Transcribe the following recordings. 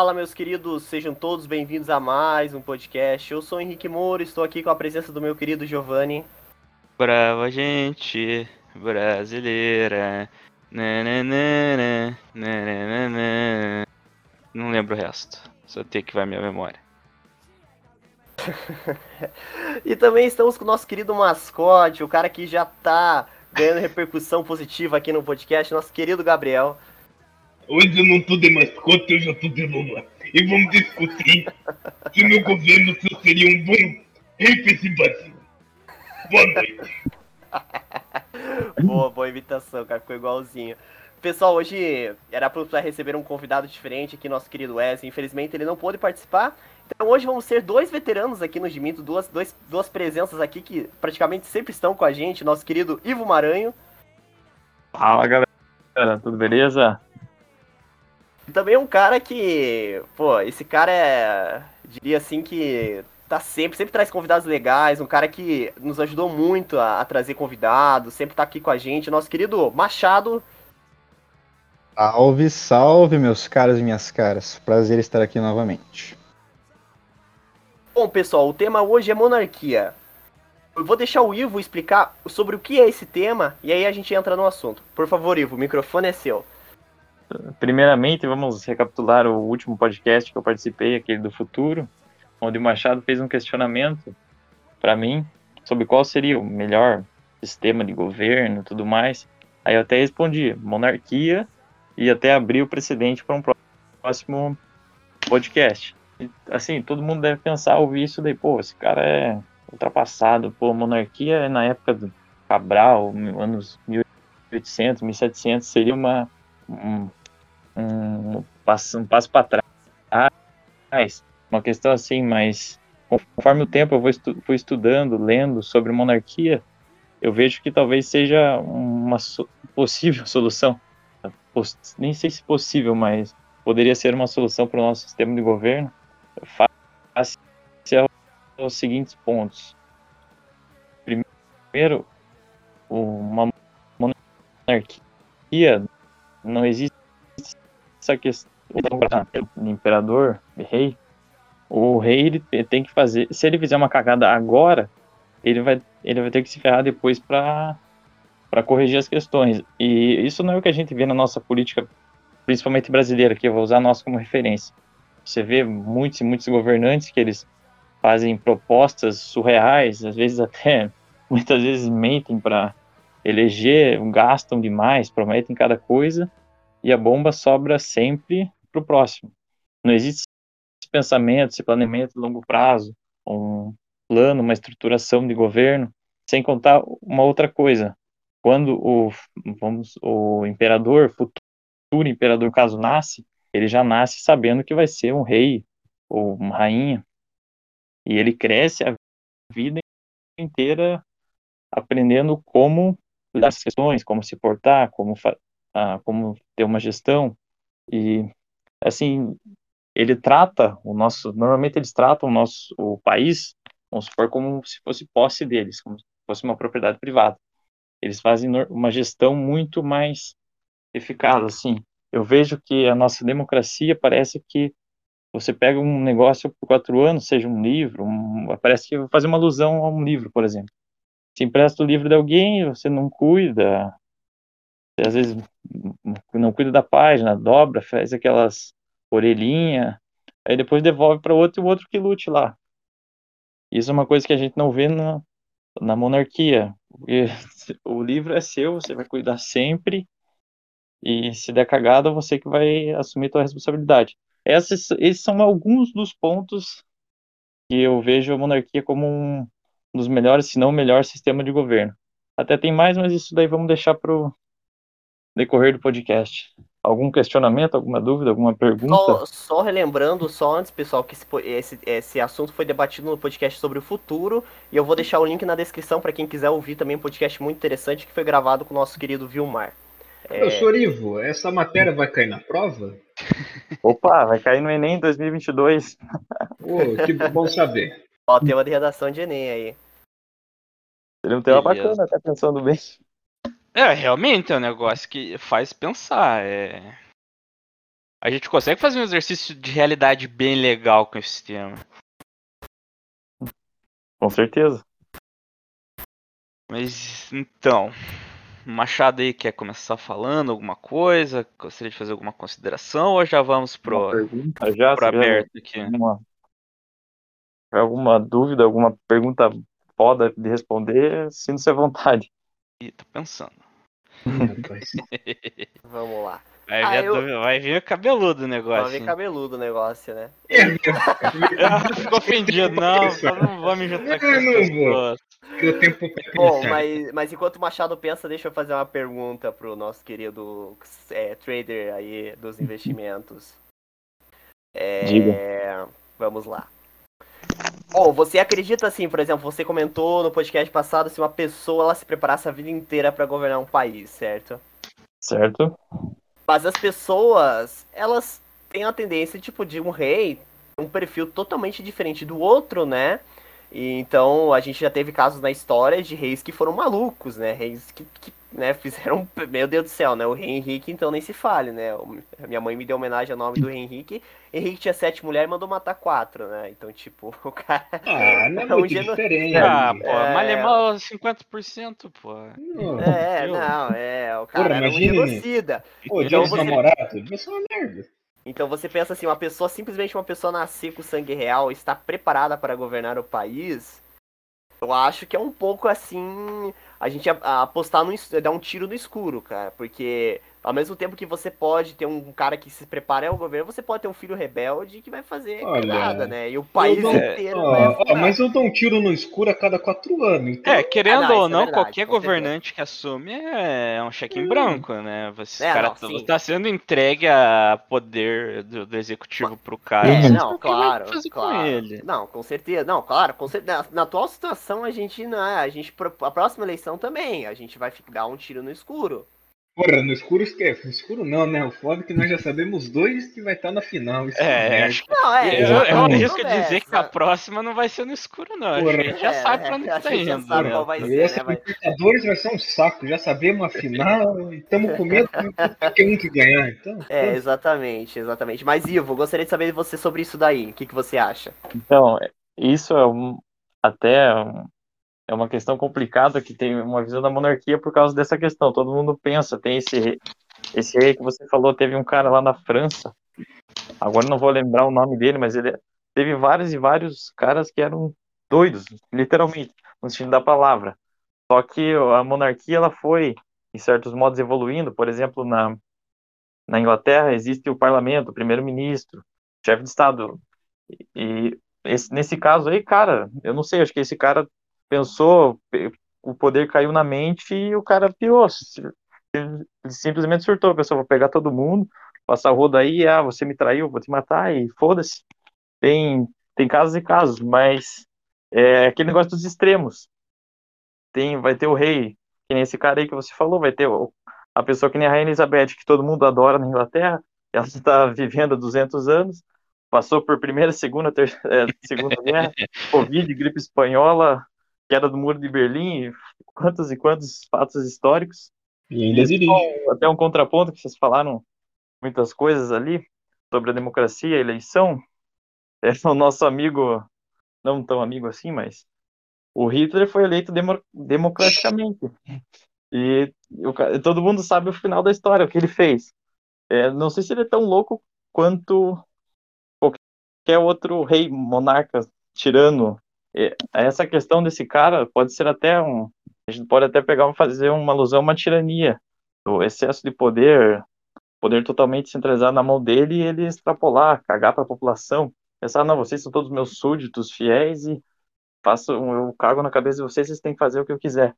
Fala, meus queridos, sejam todos bem-vindos a mais um podcast. Eu sou o Henrique Moura, estou aqui com a presença do meu querido Giovanni. Brava gente brasileira. Nananana, nananana. Não lembro o resto. Só tem que vai minha memória. e também estamos com o nosso querido mascote, o cara que já tá ganhando repercussão positiva aqui no podcast, nosso querido Gabriel. Hoje eu não tô de mascote, eu já tô de Lula. E vamos discutir se o meu governo seria um bom rei pra esse Brasil. Boa noite. boa, boa imitação, cara, ficou igualzinho. Pessoal, hoje era para receber um convidado diferente aqui, nosso querido Wesley. Infelizmente ele não pôde participar. Então hoje vamos ser dois veteranos aqui no Gimito, duas, dois, duas presenças aqui que praticamente sempre estão com a gente. Nosso querido Ivo Maranho. Fala galera, tudo beleza? E também um cara que, pô, esse cara é, diria assim que tá sempre, sempre traz convidados legais, um cara que nos ajudou muito a, a trazer convidados, sempre tá aqui com a gente, nosso querido Machado Salve, salve, meus caros e minhas caras. Prazer estar aqui novamente. Bom, pessoal, o tema hoje é monarquia. Eu vou deixar o Ivo explicar sobre o que é esse tema e aí a gente entra no assunto. Por favor, Ivo, o microfone é seu. Primeiramente, vamos recapitular o último podcast que eu participei, aquele do futuro, onde o Machado fez um questionamento para mim sobre qual seria o melhor sistema de governo, tudo mais. Aí eu até respondi: monarquia e até abrir o precedente para um próximo podcast. E, assim, todo mundo deve pensar, ouvir isso daí, pô, esse cara é ultrapassado, pô, monarquia é na época do Cabral, anos 1800, 1700, seria uma, um, um, passo, um passo para trás, uma questão assim, mas conforme o tempo eu vou estu fui estudando, lendo sobre monarquia, eu vejo que talvez seja uma so possível solução nem sei se possível, mas poderia ser uma solução para o nosso sistema de governo, face aos seguintes pontos. Primeiro, uma monarquia não existe essa questão do imperador, rei. O rei ele tem que fazer, se ele fizer uma cagada agora, ele vai, ele vai ter que se ferrar depois para para corrigir as questões. E isso não é o que a gente vê na nossa política, principalmente brasileira, que eu vou usar a nossa como referência. Você vê muitos e muitos governantes que eles fazem propostas surreais, às vezes até muitas vezes mentem para eleger, gastam demais, prometem cada coisa e a bomba sobra sempre para o próximo. Não existe esse pensamento, esse planeamento de longo prazo, um plano, uma estruturação de governo, sem contar uma outra coisa quando o, vamos, o imperador, futuro imperador, caso nasce, ele já nasce sabendo que vai ser um rei ou uma rainha. E ele cresce a vida inteira aprendendo como lidar com as questões, como se portar, como, como ter uma gestão. E, assim, ele trata o nosso, normalmente eles tratam o nosso o país, vamos supor, como se fosse posse deles, como se fosse uma propriedade privada. Eles fazem uma gestão muito mais eficaz, assim. Eu vejo que a nossa democracia parece que você pega um negócio por quatro anos, seja um livro, um, parece que fazer uma alusão a um livro, por exemplo. Se empresta o livro de alguém, você não cuida, às vezes não cuida da página, dobra, faz aquelas orelhinhas, aí depois devolve para outro e o outro que lute lá. Isso é uma coisa que a gente não vê na, na monarquia. O livro é seu, você vai cuidar sempre. E se der cagada, você que vai assumir sua responsabilidade. Esses, esses são alguns dos pontos que eu vejo a monarquia como um dos melhores, se não o melhor sistema de governo. Até tem mais, mas isso daí vamos deixar para decorrer do podcast. Algum questionamento, alguma dúvida, alguma pergunta? Só, só, relembrando, só antes, pessoal, que esse, esse, esse assunto foi debatido no podcast sobre o futuro. E eu vou deixar o link na descrição para quem quiser ouvir também um podcast muito interessante que foi gravado com o nosso querido Vilmar. É... Professor Ivo, essa matéria vai cair na prova? Opa, vai cair no Enem 2022. Oh, que bom saber. Ó, tema de redação de Enem aí. Seria um tema Beleza. bacana, até pensando bem. É, realmente é um negócio que faz pensar. É... A gente consegue fazer um exercício de realidade bem legal com esse sistema. Com certeza. Mas então, o Machado aí quer começar falando alguma coisa? Gostaria de fazer alguma consideração ou já vamos pro, pergunta já, pro aberto aqui? alguma, alguma dúvida, alguma pergunta foda de responder, sinta-se à vontade. Ih, tô pensando. Rapaz. Vamos lá. Vai, Ah, vir, eu- do- vai vir cabeludo o Vai negócio. ver hein? cabeludo o negócio, né? É Ficou ofendido, não, só não vou me juntar com Não, essas não vou. tempo pra Bom, mas, mas enquanto o Machado pensa, deixa eu fazer uma pergunta pro nosso querido é, trader aí dos investimentos. É, Diga. Vamos lá. Bom, você acredita assim, por exemplo, você comentou no podcast passado se uma pessoa ela se preparasse a vida inteira para governar um país, certo? Certo? Mas as pessoas, elas têm a tendência, tipo, de um rei, um perfil totalmente diferente do outro, né? E então a gente já teve casos na história de reis que foram malucos, né? Reis que, que né, fizeram. Meu Deus do céu, né? O rei Henrique, então nem se fale, né? Minha mãe me deu homenagem ao nome do rei Henrique. Henrique tinha sete mulheres e mandou matar quatro, né? Então, tipo, o cara. Ah, não é É um muito geno- diferente. Ah, pô, É. mal é mal 50%, pô. Não. É, Eu- não, é. O cara Porra, era um imagine- genocida. Pô, Então você- namorados, devia ser uma merda. Então você pensa assim, uma pessoa, simplesmente uma pessoa nascer com sangue real, está preparada para governar o país, eu acho que é um pouco assim, a gente apostar no dar um tiro no escuro, cara, porque ao mesmo tempo que você pode ter um cara que se prepara ao governo, você pode ter um filho rebelde que vai fazer nada, né? E o país dou- inteiro Ó, mas eu dou um tiro no escuro a cada quatro anos. Então, É, querendo Ah, não, ou é não, verdade, qualquer governante que assume é um cheque em branco, né? Você, É, cara, não, tá- tá sendo entregue a poder do, do executivo pro cara. É, não, claro, claro. ele. Não, com certeza. Não, claro, com certeza. Na, na atual situação a gente não é, a gente a próxima eleição também, a gente vai dar um tiro no escuro. Porra, no escuro esquece. No escuro não, né? O foda é que nós já sabemos dois que vai estar na final. Isso É, merda. acho que Não, é, eu, eu exatamente. arrisco dizer que a próxima não vai ser no escuro, não. Acho Porra. a gente já É, sabe pra onde a que tá gente já indo. sabe né? qual vai E ser, essa né? Vai... Libertadores vai ser um saco. Já sabemos a final e estamos com medo de um que ganhar. Então, É, exatamente, exatamente. Mas Ivo, gostaria de saber de você sobre isso daí. O que, que você acha? Então, é- isso é um- até um- é uma questão complicada que tem uma visão da monarquia por causa dessa questão. Todo mundo pensa, tem esse rei, esse rei que você falou, teve um cara lá na França. Agora não vou lembrar o nome dele, mas ele teve vários e vários caras que eram doidos, literalmente, no sentido da palavra. Só que a monarquia ela foi, em certos modos, evoluindo. Por exemplo, na, na Inglaterra existe o parlamento, o primeiro-ministro, chefe de Estado. E esse- nesse caso aí, cara, eu não sei, acho que esse cara pensou, pe- o poder caiu na mente e o cara pirou. Simplesmente surtou, pensou, vou pegar todo mundo, passar o rodo aí, ah, você me traiu, vou te matar e foda-se. Tem, tem casos e casos, mas é aquele negócio dos extremos. Tem, vai ter o rei, que nem esse cara aí que você falou, vai ter o- a pessoa que nem a Rainha Elizabeth, que todo mundo adora na Inglaterra, ela está vivendo há 200 anos, passou por primeira, segunda, terceira, segunda guerra, Covid, gripe espanhola, queda do muro de Berlim, quantos e quantos fatos históricos. e ainda dirige. Até um contraponto que vocês falaram muitas coisas ali sobre a democracia, a eleição. É o nosso amigo, não tão amigo assim, mas o Hitler foi eleito demo- democraticamente. E ca- todo mundo sabe o final da história, o que ele fez. É, não sei se ele é tão louco quanto qualquer outro rei, monarca, tirano. É, essa questão desse cara pode ser até um. A gente pode até pegar fazer uma alusão a uma tirania. O excesso de poder, poder totalmente centralizado na mão dele e ele extrapolar, cagar para a população. Pensar, não, vocês são todos meus súditos fiéis e faço, eu cago na cabeça de vocês, vocês têm que fazer o que eu quiser.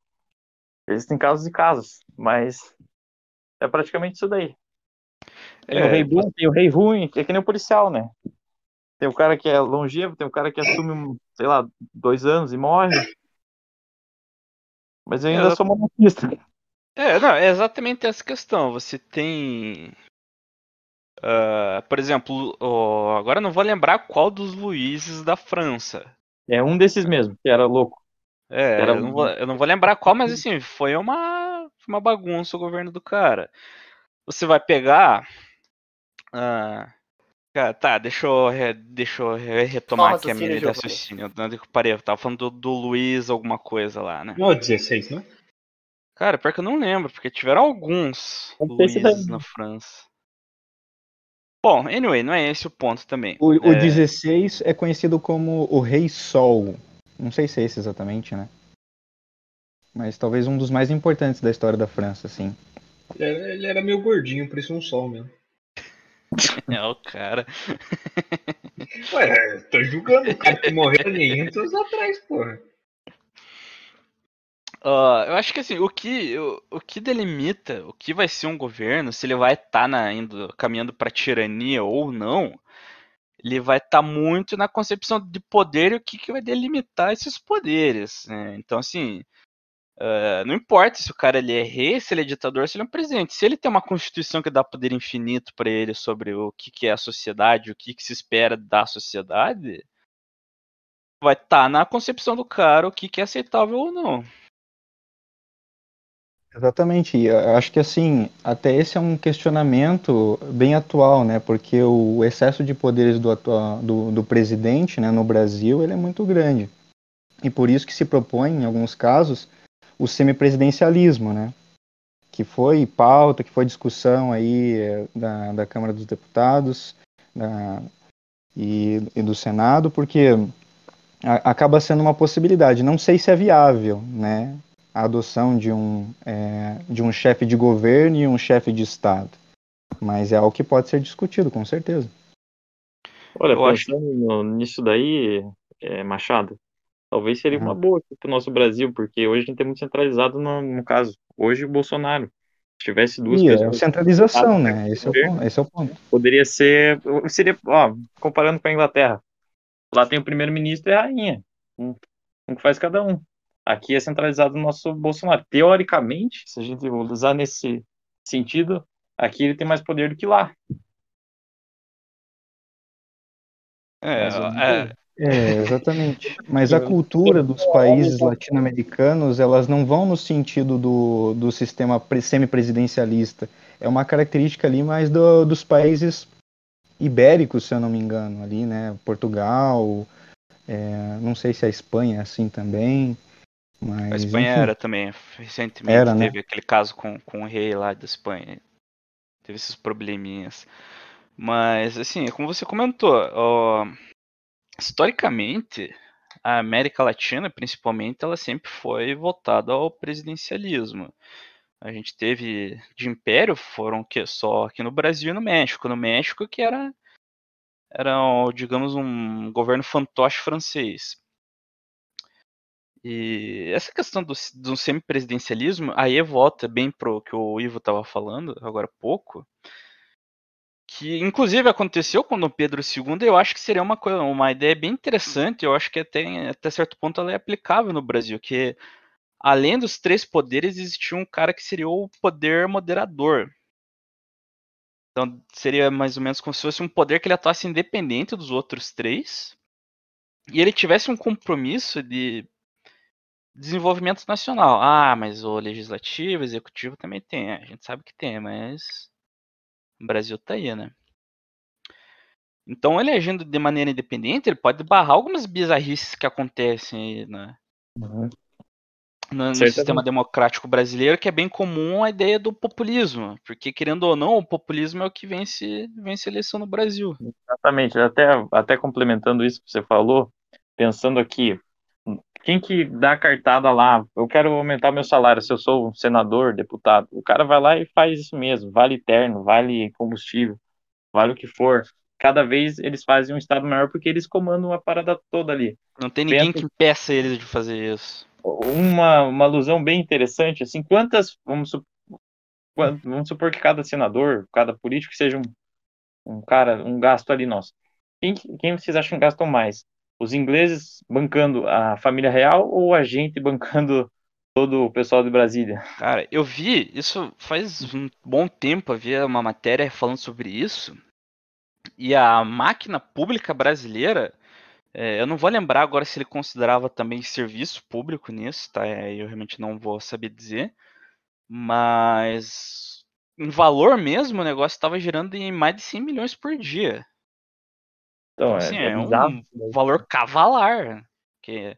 Existem casos e casos, mas é praticamente isso daí. Tem o É, rei bom, tem o rei ruim, é que nem o policial, né? Tem o cara que é longevo, tem o cara que assume, um, sei lá, dois anos e morre. Mas eu ainda Eu- sou monarquista. É, não, é exatamente essa questão. Você tem. ah, por exemplo, ó, agora não vou lembrar qual dos Luíses da França. É um desses mesmo, que era louco. É, Era eu, não um- vou, eu não vou lembrar qual, mas assim, foi uma, uma bagunça o governo do cara. Você vai pegar Ah, cara, tá, deixa eu, re- deixa eu re- retomar Qual aqui a minha de raciocínio. Eu parei? Eu tava falando do, do Luiz alguma coisa lá, né? Não é 16, né? Cara, pior que eu não lembro, porque tiveram alguns daí- na França. Bom, anyway, não é esse o ponto também. O, o É, 16 é conhecido como o Rei Sol. Não sei se é esse exatamente, né? Mas talvez um dos mais importantes da história da França, assim. Ele era, ele era meio gordinho, parecia um sol mesmo. É o cara. Ué, tô julgando o cara que morreu 500 anos atrás, porra. Ah, eu acho que assim, o que, o, o que delimita o que vai ser um governo, se ele vai estar indo caminhando para tirania ou não, ele vai estar muito na concepção de poder e o que, que vai delimitar esses poderes. né? Então, assim, ah, não importa se o cara ele é rei, se ele é ditador, se ele é um presidente. Se ele tem uma constituição que dá poder infinito para ele sobre o que, que é a sociedade, o que, que se espera da sociedade, vai estar na concepção do cara o que, que é aceitável ou não. Exatamente, e eu acho que assim, até esse é um questionamento bem atual, né? Porque o excesso de poderes do, do, do presidente, né, no Brasil, ele é muito grande. E por isso que se propõe, em alguns casos, o semipresidencialismo, né? Que foi pauta, que foi discussão aí eh, da, da Câmara dos Deputados da- e, e do Senado, porque a- acaba sendo uma possibilidade. Não sei se é viável, né? a adoção de um, é, de um chefe de governo e um chefe de Estado. Mas é algo que pode ser discutido, com certeza. Olha, Eu acho- pensando no- nisso daí, é, Machado, talvez seria uma Uhum. boa aqui pro nosso Brasil, porque hoje a gente é muito centralizado no, no caso. Hoje o Bolsonaro. Se tivesse duas E é pessoas, centralização, né? Esse é, o ponto, esse é o ponto. poderia ser. Seria, ó, comparando com a Inglaterra. Lá tem o primeiro-ministro e a rainha. Um, um que faz cada um. Aqui é centralizado o nosso Bolsonaro. Teoricamente, se a gente usar nesse sentido, aqui ele tem mais poder do que lá. É, é, É, exatamente. Mas a cultura dos países latino-americanos, elas não vão no sentido do, do sistema pre- semipresidencialista. É uma característica ali mais do- dos países ibéricos, se eu não me engano, ali, né? Portugal, é, não sei se a Espanha é assim também, mas A Espanha enfim. era também, recentemente Era, né? teve aquele caso com, com o rei lá da Espanha. Teve esses probleminhas. Mas, assim, como você comentou, ó, historicamente, a América Latina, principalmente, ela sempre foi voltada ao presidencialismo. A gente teve de império, foram que só aqui no Brasil e no México. No México que era, era digamos, um governo fantoche francês. E essa questão do, do semipresidencialismo, aí volta bem pro que o Ivo estava falando agora há pouco, que inclusive aconteceu com o Pedro II, eu acho que seria uma, coisa, uma ideia bem interessante, eu acho que até, até certo ponto ela é aplicável no Brasil, que além dos três poderes, existia um cara que seria o poder moderador. Então seria mais ou menos como se fosse um poder que ele atuasse independente dos outros três, e ele tivesse um compromisso de desenvolvimento nacional. Ah, mas o legislativo, executivo também tem. A gente sabe que tem, mas o Brasil tá aí, né? Então, ele agindo de maneira independente, ele pode barrar algumas bizarrices que acontecem aí né? Uhum. no, no sistema democrático brasileiro, que é bem comum a ideia do populismo. Porque, querendo ou não, o populismo é o que vence, vence a eleição no Brasil. Exatamente, até, até complementando isso que você falou, pensando aqui, quem que dá a cartada lá, eu quero aumentar meu salário, se eu sou um senador, deputado, o cara vai lá e faz isso mesmo, vale terno, vale combustível, vale o que for. Cada vez eles fazem um estado maior porque eles comandam a parada toda ali. Não tem ninguém Pensa- que impeça eles de fazer isso. Uma, uma alusão bem interessante, assim, quantas, vamos, su- quan- vamos supor que cada senador, cada político seja um, um cara, um gasto ali nosso. Quem, que- quem vocês acham que gastam mais? Os ingleses bancando a família real ou a gente bancando todo o pessoal de Brasília? Cara, eu vi isso faz um bom tempo, havia uma matéria falando sobre isso. E a máquina pública brasileira, é, eu não vou lembrar agora se ele considerava também serviço público nisso, tá? É, Eu realmente não vou saber dizer. Mas em valor mesmo, o negócio estava girando em mais de 100 milhões por dia. Então, Assim, é, é, um bizarro. valor cavalar que,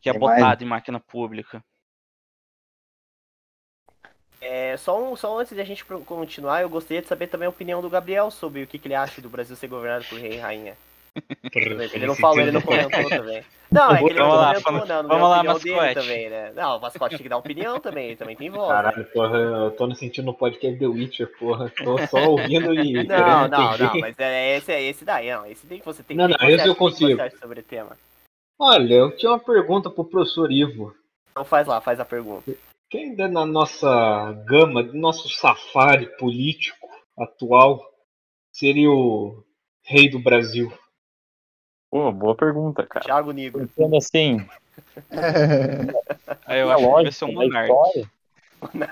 que é É mais- botado em máquina pública. É, só, um, só antes de a gente continuar, eu gostaria de saber também a opinião do Gabriel sobre o que, que ele acha do Brasil ser governado por rei e rainha. Ele não falou, ele não comentou também. Não, é que ele não Vamos lá, comentou, vamos- não, não vamos lá, mascote. também, né? Não, o mascote tem que dar opinião também, ele também tem voz. né? Caralho, porra, eu tô me sentindo no podcast The Witcher, porra. Tô só ouvindo e. Não, não, entender. não, mas é esse, é esse daí, não. Esse daí que você tem Não, que não, você esse eu consigo. sobre o tema. Olha, eu tinha uma pergunta pro professor Ivo. Então faz lá, faz a pergunta. Quem ainda na nossa gama, do nosso safari político atual, seria o rei do Brasil? Pô, boa pergunta, cara. Thiago Negro. Pensando assim, Aí eu acho que lógica vai ser um monarca.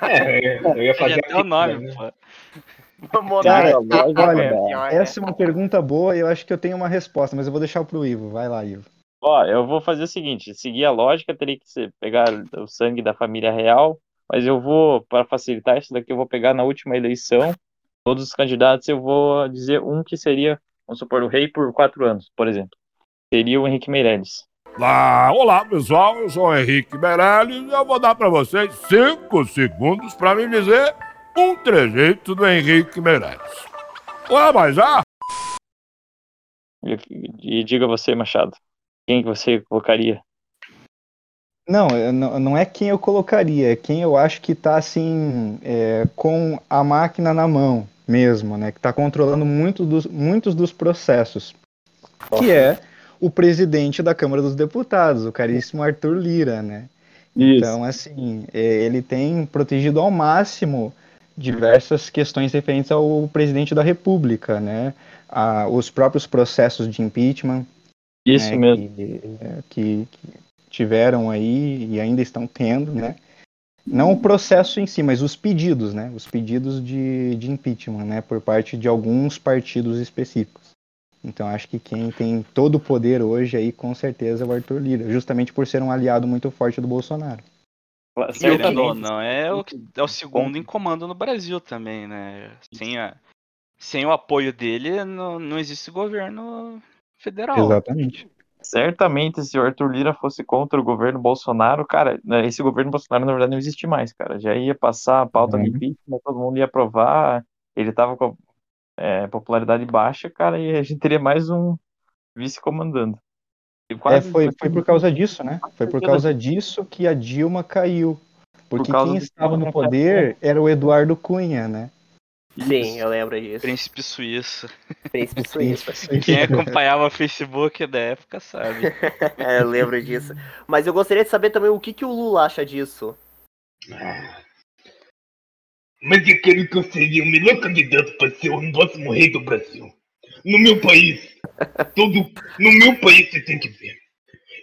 É, eu ia fazer a o nome, né? pô. Cara, olha? Essa é uma pergunta boa e eu acho que eu tenho uma resposta, mas eu vou deixar pro Ivo. Vai lá, Ivo. Ó, eu vou fazer o seguinte, seguir a lógica, teria que ser, pegar o sangue da família real, mas eu vou, para facilitar isso daqui, eu vou pegar na última eleição, todos os candidatos, eu vou dizer um que seria, vamos supor, o rei por quatro anos, por exemplo. Seria o Henrique Meirelles. Ah, olá pessoal, eu sou o Henrique Meirelles e eu vou dar pra vocês 5 segundos pra me dizer um trejeito do Henrique Meirelles. Ué, mas já? E, e diga você, Machado, quem que você colocaria? Não, eu não, não é quem eu colocaria, é quem eu acho que tá assim, é, com a máquina na mão mesmo, né? Que tá controlando muito dos, muitos dos processos. Que é o presidente da Câmara dos Deputados, o caríssimo Arthur Lira, né? Então, assim, é, ele tem protegido ao máximo diversas questões referentes ao presidente da República, né? A- os próprios processos de impeachment, Isso né, mesmo. Que, é, que- que tiveram aí e ainda estão tendo, né? Não o processo em si, mas os pedidos, né? Os pedidos de, de impeachment, né? Por parte de alguns partidos específicos. Então acho que quem tem todo o poder hoje aí, com certeza, é o Arthur Lira, justamente por ser um aliado muito forte do Bolsonaro. Querendo ou Certamente. não, é o, é o segundo em comando no Brasil também, né? Sem, a, sem o apoio dele, não, não existe governo federal. Exatamente. Certamente, se o Arthur Lira fosse contra o governo Bolsonaro, cara, né, esse governo Bolsonaro na verdade não existe mais, cara. Já ia passar a pauta Uhum. de impeachment, todo mundo ia aprovar, ele tava com é, popularidade baixa, cara, e a gente teria mais um vice comandando. E É, foi, foi por causa disso, né? Foi por causa disso que a Dilma caiu. Porque causa quem estava no poder era o Eduardo Cunha, né? Sim, eu lembro disso. Príncipe Suíço. Príncipe Suíço. Quem acompanhava o Facebook da época sabe. É, eu lembro disso. Mas eu gostaria de saber também o que, que o Lula acha disso. Ah. Mas eu quero que eu seria o melhor candidato para ser o próximo rei do Brasil. No meu país, todo, no meu país você tem que ver.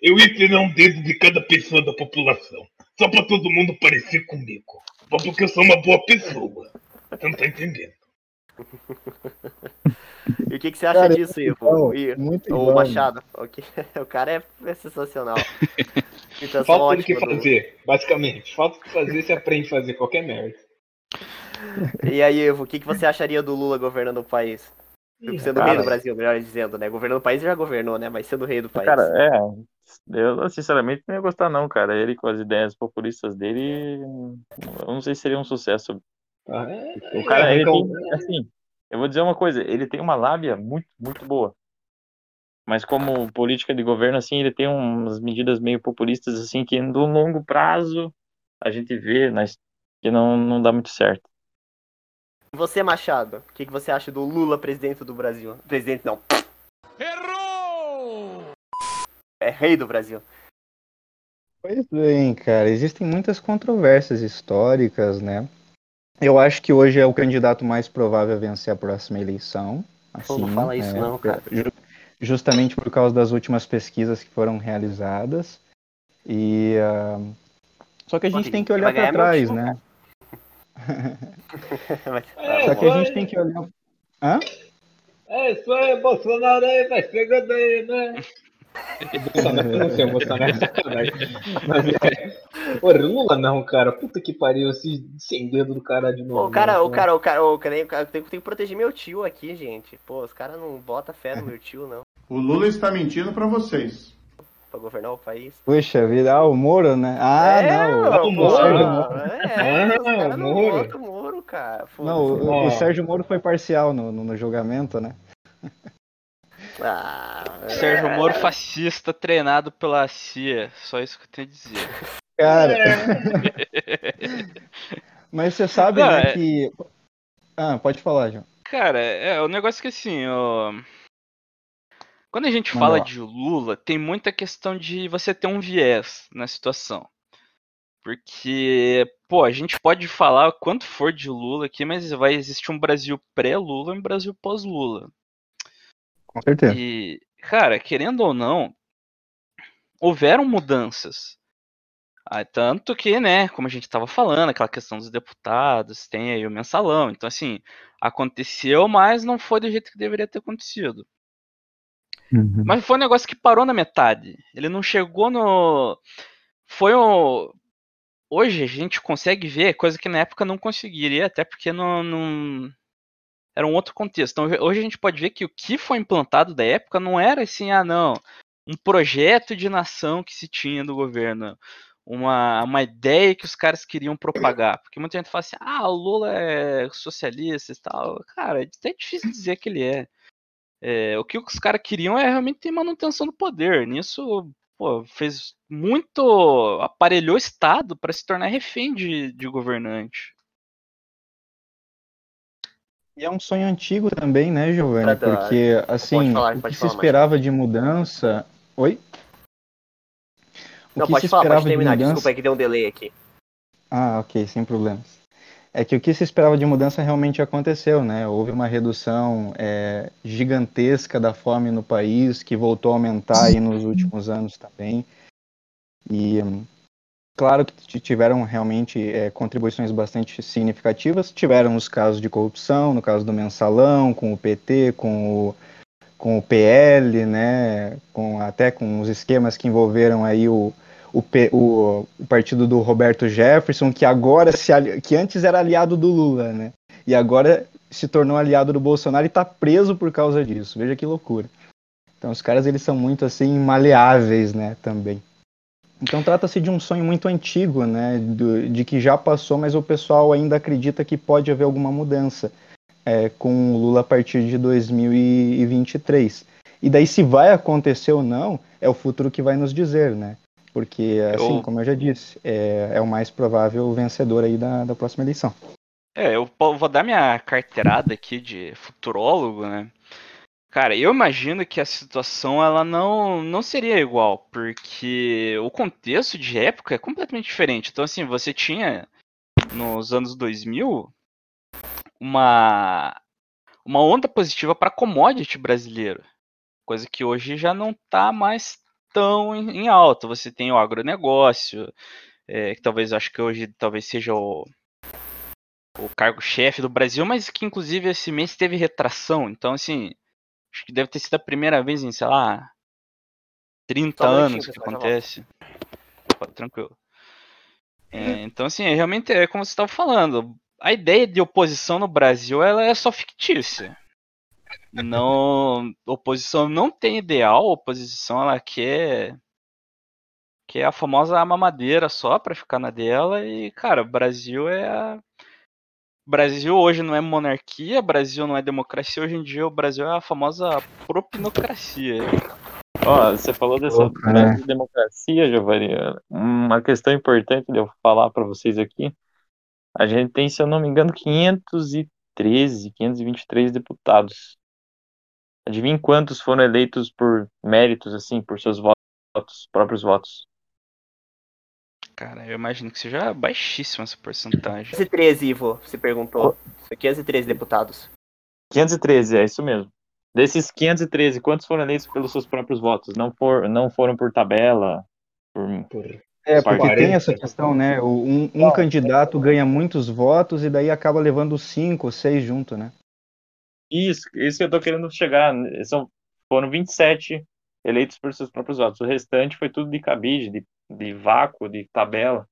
Eu ia tirar um dedo de cada pessoa da população, só para todo mundo parecer comigo. Só porque eu sou uma boa pessoa. Você não tá entendendo? E o que, que você acha Cara, disso, Ivo? Muito O igual. Machado. Ok. O cara é, é sensacional. Então, Falta o que ótima do- fazer, basicamente. Falta o que fazer, você aprende a fazer qualquer merda. E aí, Ivo, o que, que você acharia do Lula governando o país? Sendo cara. rei do Brasil, melhor dizendo, né? Governando o país já governou, né? Mas sendo rei do país. Cara, é, eu sinceramente não ia gostar não, cara. Ele com as ideias populistas dele, eu não sei se seria um sucesso. É- O cara, é, ele tem, assim, eu vou dizer uma coisa, ele tem uma lábia muito, muito boa. Mas como política de governo, assim, ele tem umas medidas meio populistas, assim, que no longo prazo a gente vê mas que não, não dá muito certo. E você, Machado, o que, que você acha do Lula presidente do Brasil? Presidente não. Errou! É rei do Brasil. Pois bem, cara, existem muitas controvérsias históricas, né? Eu acho que hoje é o candidato mais provável a vencer a próxima eleição. Assim, não fala isso é, não, cara. ju- Justamente por causa das últimas pesquisas que foram realizadas. E ah, só que a gente Pode- tem que olhar para trás, né? Mas- É, Só que a gente tem que olhar. Hã? É isso aí, Bolsonaro aí, vai chegando aí, né? Bolsonaro não sei, o Bolsonaro é sacanagem. Mas é. Lula não, cara. Puta que pariu, assim, sem dedo do cara de novo. O cara, o né? cara, o cara, o cara, eu tenho, tenho que proteger meu tio aqui, gente. Pô, os caras não botam fé no meu tio, não. O Lula está mentindo pra vocês. Pra governar o país. Puxa vida, ah, o Moro, né? Ah, é, não. pô, O, Moro. Moro, É, os caras não Moro. o Moro, cara. não, o, o. Sérgio Moro foi parcial no, no, no julgamento, né? Ah, Sérgio Moro fascista treinado pela CIA. Só isso que eu tenho a dizer. Cara, É. mas você sabe, Não, né, é- que... Ah, pode falar, João. Cara, é o negócio que assim, ó. Quando a gente Manda fala lá. de Lula, tem muita questão de você ter um viés na situação. Porque, pô, a gente pode falar quanto for de Lula aqui, mas vai existir um Brasil pré-Lula e um Brasil pós-Lula. Com certeza. E, cara, querendo ou não, houveram mudanças. Ah, tanto que, né, como a gente estava falando, aquela questão dos deputados, tem aí o mensalão. Então, assim, aconteceu, mas não foi do jeito que deveria ter acontecido. Mas foi um negócio que parou na metade. Ele não chegou no. Foi o. Hoje a gente consegue ver coisa que na época não conseguiria, até porque não. não... Era um outro contexto. Então hoje a gente pode ver que o que foi implantado da época não era assim, ah não, um projeto de nação que se tinha do governo. Uma, uma ideia que os caras queriam propagar. Porque muita gente fala assim, ah, o Lula é socialista e tal. Cara, é até difícil dizer que ele é. É, o que os caras queriam é realmente ter manutenção do poder. Nisso, pô, fez muito. aparelhou o Estado para se tornar refém de, de governante. E é um sonho antigo também, né, Giovanni? Porque, assim, falar, o pode que se falar, esperava de mudança... Oi? O Não, que pode se falar, esperava pode terminar. de mudança... Desculpa aí que deu um delay aqui. Ah, ok, sem problemas. É que o que se esperava de mudança realmente aconteceu, né? Houve uma redução é, gigantesca da fome no país, que voltou a aumentar aí nos últimos anos também. E claro que tiveram realmente é, contribuições bastante significativas. Tiveram os casos de corrupção, no caso do mensalão, com o PT, com o, com o PL, né? Com, até com os esquemas que envolveram aí o, o, o- o partido do Roberto Jefferson, que agora se ali- que antes era aliado do Lula, né? E agora se tornou aliado do Bolsonaro e está preso por causa disso. Veja que loucura. Então os caras eles são muito assim maleáveis, né? Também. Então trata-se de um sonho muito antigo, né? do- de que já passou, mas o pessoal ainda acredita que pode haver alguma mudança é, com o Lula a partir de 2023. E daí se vai acontecer ou não é o futuro que vai nos dizer, né? Porque, assim, Eu- como eu já disse, é, é o mais provável vencedor aí da, da próxima eleição. É, eu vou dar minha carteirada aqui de futurólogo, né? Cara, eu imagino que a situação ela não, não seria igual, porque o contexto de época é completamente diferente. Então, assim, você tinha nos anos 2000 uma, uma onda positiva para commodity brasileiro, coisa que hoje já não está mais em, em alta. Você tem o agronegócio, é, que talvez acho que hoje talvez seja o, o cargo-chefe do Brasil, mas que inclusive esse mês teve retração. Então, assim, acho que deve ter sido a primeira vez em, sei lá, 30 Só anos que acontece. Pode, tranquilo. É, então, assim, é, realmente é como você estava falando. A ideia de oposição no Brasil ela é só fictícia. Não, oposição não tem ideal, oposição ela quer que é a famosa mamadeira só pra ficar na dela e cara, o Brasil é a... Brasil hoje não é monarquia, Brasil não é democracia, hoje em dia o Brasil é a famosa propinocracia. Ó, você falou dessa cara. grande democracia, Giovanni. Uma questão importante de eu falar para vocês aqui. A gente tem, se eu não me engano, 513, 523 deputados. Adivinha quantos foram eleitos por méritos, assim, por seus votos, próprios votos? Cara, eu imagino que seja baixíssima essa porcentagem. 513, Ivo, você perguntou. 513 deputados. 513, é isso mesmo. Desses 513, quantos foram eleitos pelos seus próprios votos? Não, for, não foram por tabela? Por... Por... É, porque 40. tem essa questão, né? Um, um candidato ganha muitos votos e daí acaba levando cinco ou seis junto, né? Isso, isso que eu tô querendo chegar. São, foram 27 eleitos por seus próprios votos. O restante foi tudo de cabide, de, de vácuo, de tabela.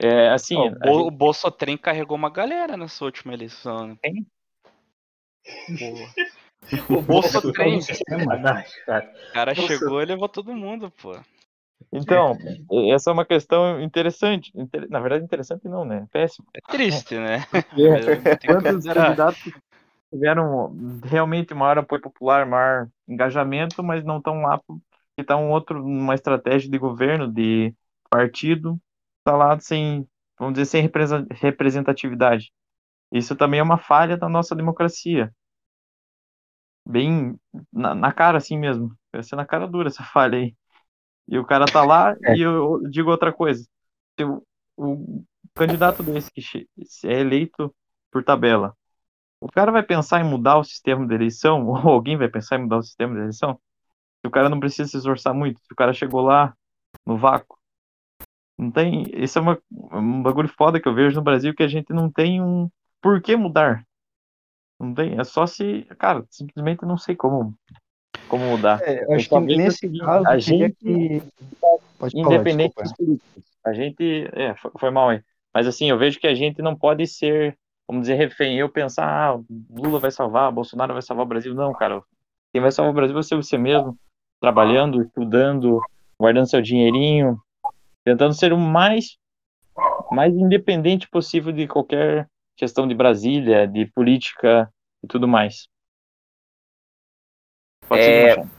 É, assim, Ó, o, Bo gente- Bolsotrem carregou uma galera nessa última eleição. Né? Tem? O Bolsotrem, cara. o cara chegou e levou todo mundo, pô. Então, essa é uma questão interessante. Inter- Na verdade, interessante não, né? Péssimo. É triste, né? É. Quantos candidatos tiveram realmente maior apoio popular, maior engajamento, mas não estão lá porque está um outro, uma estratégia de governo, de partido, está lá sem, vamos dizer, sem representatividade. Isso também é uma falha da nossa democracia. Bem na, na cara assim mesmo. Vai ser na cara dura essa falha aí. E o cara tá lá e eu digo outra coisa. O, o candidato desse que é eleito por tabela, o cara vai pensar em mudar o sistema de eleição? Ou alguém vai pensar em mudar o sistema de eleição? Se o cara não precisa se esforçar muito, se o cara chegou lá no vácuo. Não tem. Isso é uma, um bagulho foda que eu vejo no Brasil que a gente não tem um por que mudar. Não tem. É só se. Cara, simplesmente não sei como, como mudar. É, eu acho que vejo o nesse caso a gente- que. Falar, Independente desculpa. dos políticos. A gente. É, foi, foi mal aí. Mas assim, eu vejo que a gente não pode ser, vamos dizer, refém. Eu pensar, ah, Lula vai salvar, Bolsonaro vai salvar o Brasil. Não, cara. Quem vai salvar o Brasil vai ser você mesmo, trabalhando, estudando, guardando seu dinheirinho, tentando ser o mais, mais independente possível de qualquer questão de Brasília, de política e tudo mais. Pode É, seguir.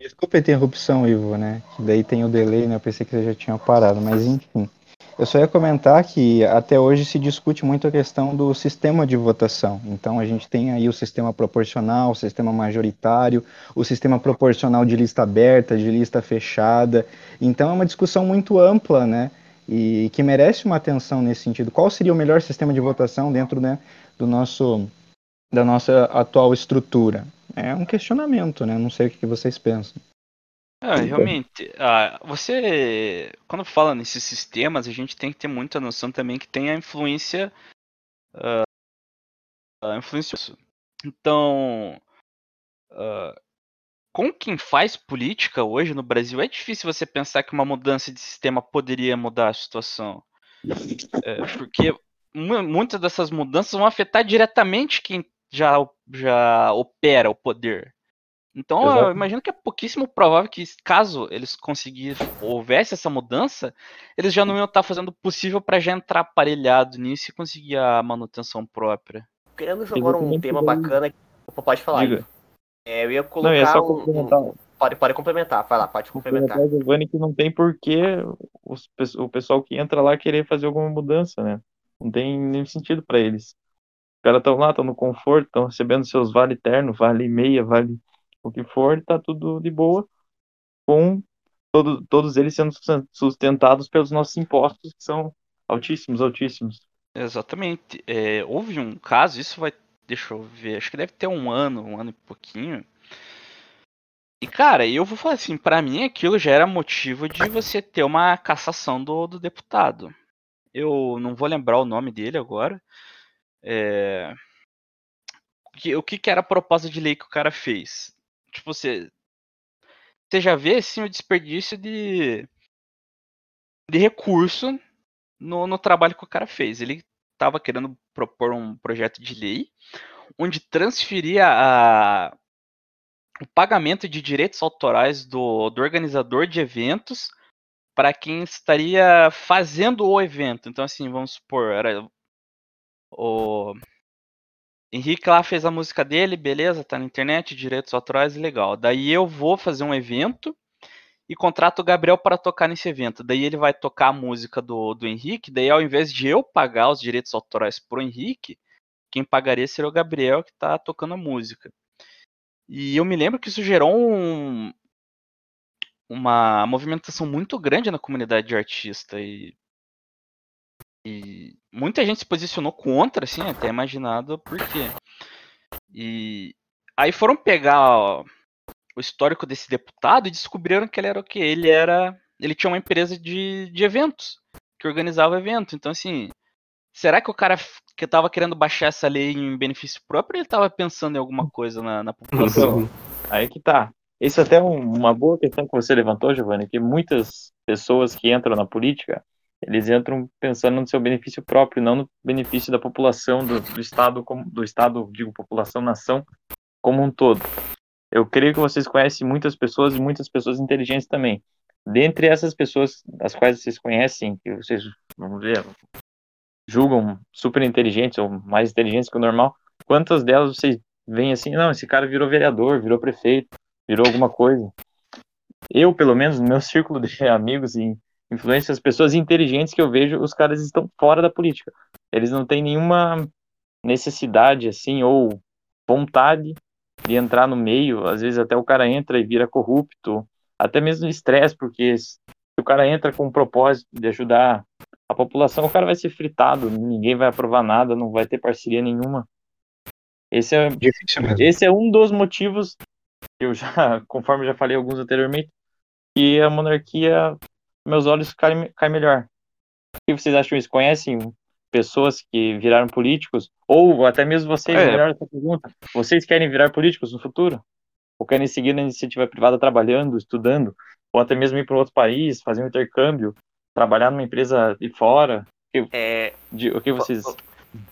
Desculpa a interrupção, Ivo, né? Que daí tem o delay, né? Eu pensei que você já tinha parado, mas enfim. Eu só ia comentar que até hoje se discute muito a questão do sistema de votação. Então a gente tem aí o sistema proporcional, o sistema majoritário, o sistema proporcional de lista aberta, de lista fechada. Então é uma discussão muito ampla, né? E que merece uma atenção nesse sentido. Qual seria o melhor sistema de votação dentro né, do nosso, da nossa atual estrutura? É um questionamento, né? Não sei o que vocês pensam. Ah, realmente, ah, você, quando fala nesses sistemas, a gente tem que ter muita noção também que tem a influência, ah, a influência disso. Então, ah, com quem faz política hoje no Brasil, é difícil você pensar que uma mudança de sistema poderia mudar a situação. É, porque mu- muitas dessas mudanças vão afetar diretamente quem já, já opera o poder. Então, eu Exato. imagino que é pouquíssimo provável que, caso eles conseguissem, houvesse essa mudança, eles já não iam estar fazendo o possível para já entrar aparelhado nisso e conseguir a manutenção própria. Querendo jogar um tema daí- bacana. Opa, pode falar. Diga. É, eu ia Não, colocar é só um- um, complementar. Pode, pode complementar, vai lá, pode complementar. complementar, Giovanni, que não tem porquê os, o pessoal que entra lá querer fazer alguma mudança, né? Não tem nenhum sentido para eles. Os caras estão lá, estão no conforto, estão recebendo seus vale terno, vale meia, vale o que for, tá tudo de boa, com todo, todos eles sendo susten- sustentados pelos nossos impostos, que são altíssimos, altíssimos. Exatamente. É, houve um caso, isso vai. Deixa eu ver, acho que deve ter um ano, um ano e pouquinho. E cara, eu vou falar assim, pra mim aquilo já era motivo de você ter uma cassação do, do deputado. Eu não vou lembrar o nome dele agora. É, O que, o que que era a proposta de lei que o cara fez? Tipo, você. Você já vê assim o desperdício de. de recurso no, no trabalho que o cara fez. Ele estava querendo propor um projeto de lei onde transferia a, o pagamento de direitos autorais do, do organizador de eventos para quem estaria fazendo o evento. Então, assim, vamos supor, era o Henrique lá fez a música dele, beleza, tá na internet, direitos autorais, legal. Daí eu vou fazer um evento e contrato o Gabriel para tocar nesse evento. Daí ele vai tocar a música do, do Henrique, daí ao invés de eu pagar os direitos autorais pro Henrique, quem pagaria seria o Gabriel que tá tocando a música. E eu me lembro que isso gerou um, uma movimentação muito grande na comunidade de artista e, e muita gente se posicionou contra, assim, até imaginado por quê. E aí foram pegar ó, o histórico desse deputado e descobriram que ele era o quê? Ele era. Ele tinha uma empresa de, de eventos, que organizava evento. Então, assim, será que o cara que tava querendo baixar essa lei em benefício próprio ele tava pensando em alguma coisa na, na população? Aí que tá. Isso até é um- uma boa questão que você levantou, Giovanni, que muitas pessoas que entram na política, eles entram pensando no seu benefício próprio, não no benefício da população, do, do Estado, como, do Estado, digo, população, nação, como um todo. Eu creio que vocês conhecem muitas pessoas e muitas pessoas inteligentes também. Dentre essas pessoas as quais vocês conhecem, que vocês, vamos ver, julgam super inteligentes ou mais inteligentes que o normal, quantas delas vocês veem assim, não, esse cara virou vereador, virou prefeito, virou alguma coisa. Eu, pelo menos, no meu círculo de amigos e influências, as pessoas inteligentes que eu vejo, os caras estão fora da política. Eles não têm nenhuma necessidade, assim, ou vontade de entrar no meio. Às vezes até o cara entra e vira corrupto, até mesmo estresse, porque se o cara entra com o propósito de ajudar a população, o cara vai ser fritado, ninguém vai aprovar nada, não vai ter parceria nenhuma. Esse é, esse é um dos motivos que eu já, conforme eu já falei alguns anteriormente, que a monarquia, meus olhos caem, caem melhor. O que vocês acham isso? Conhecem pessoas que viraram políticos? Ou até mesmo vocês, É. melhor essa pergunta, vocês querem virar políticos no futuro? Ou querem seguir na iniciativa privada trabalhando, estudando? Ou até mesmo ir para outro país, fazer um intercâmbio, trabalhar numa empresa de fora? É, De- o que vocês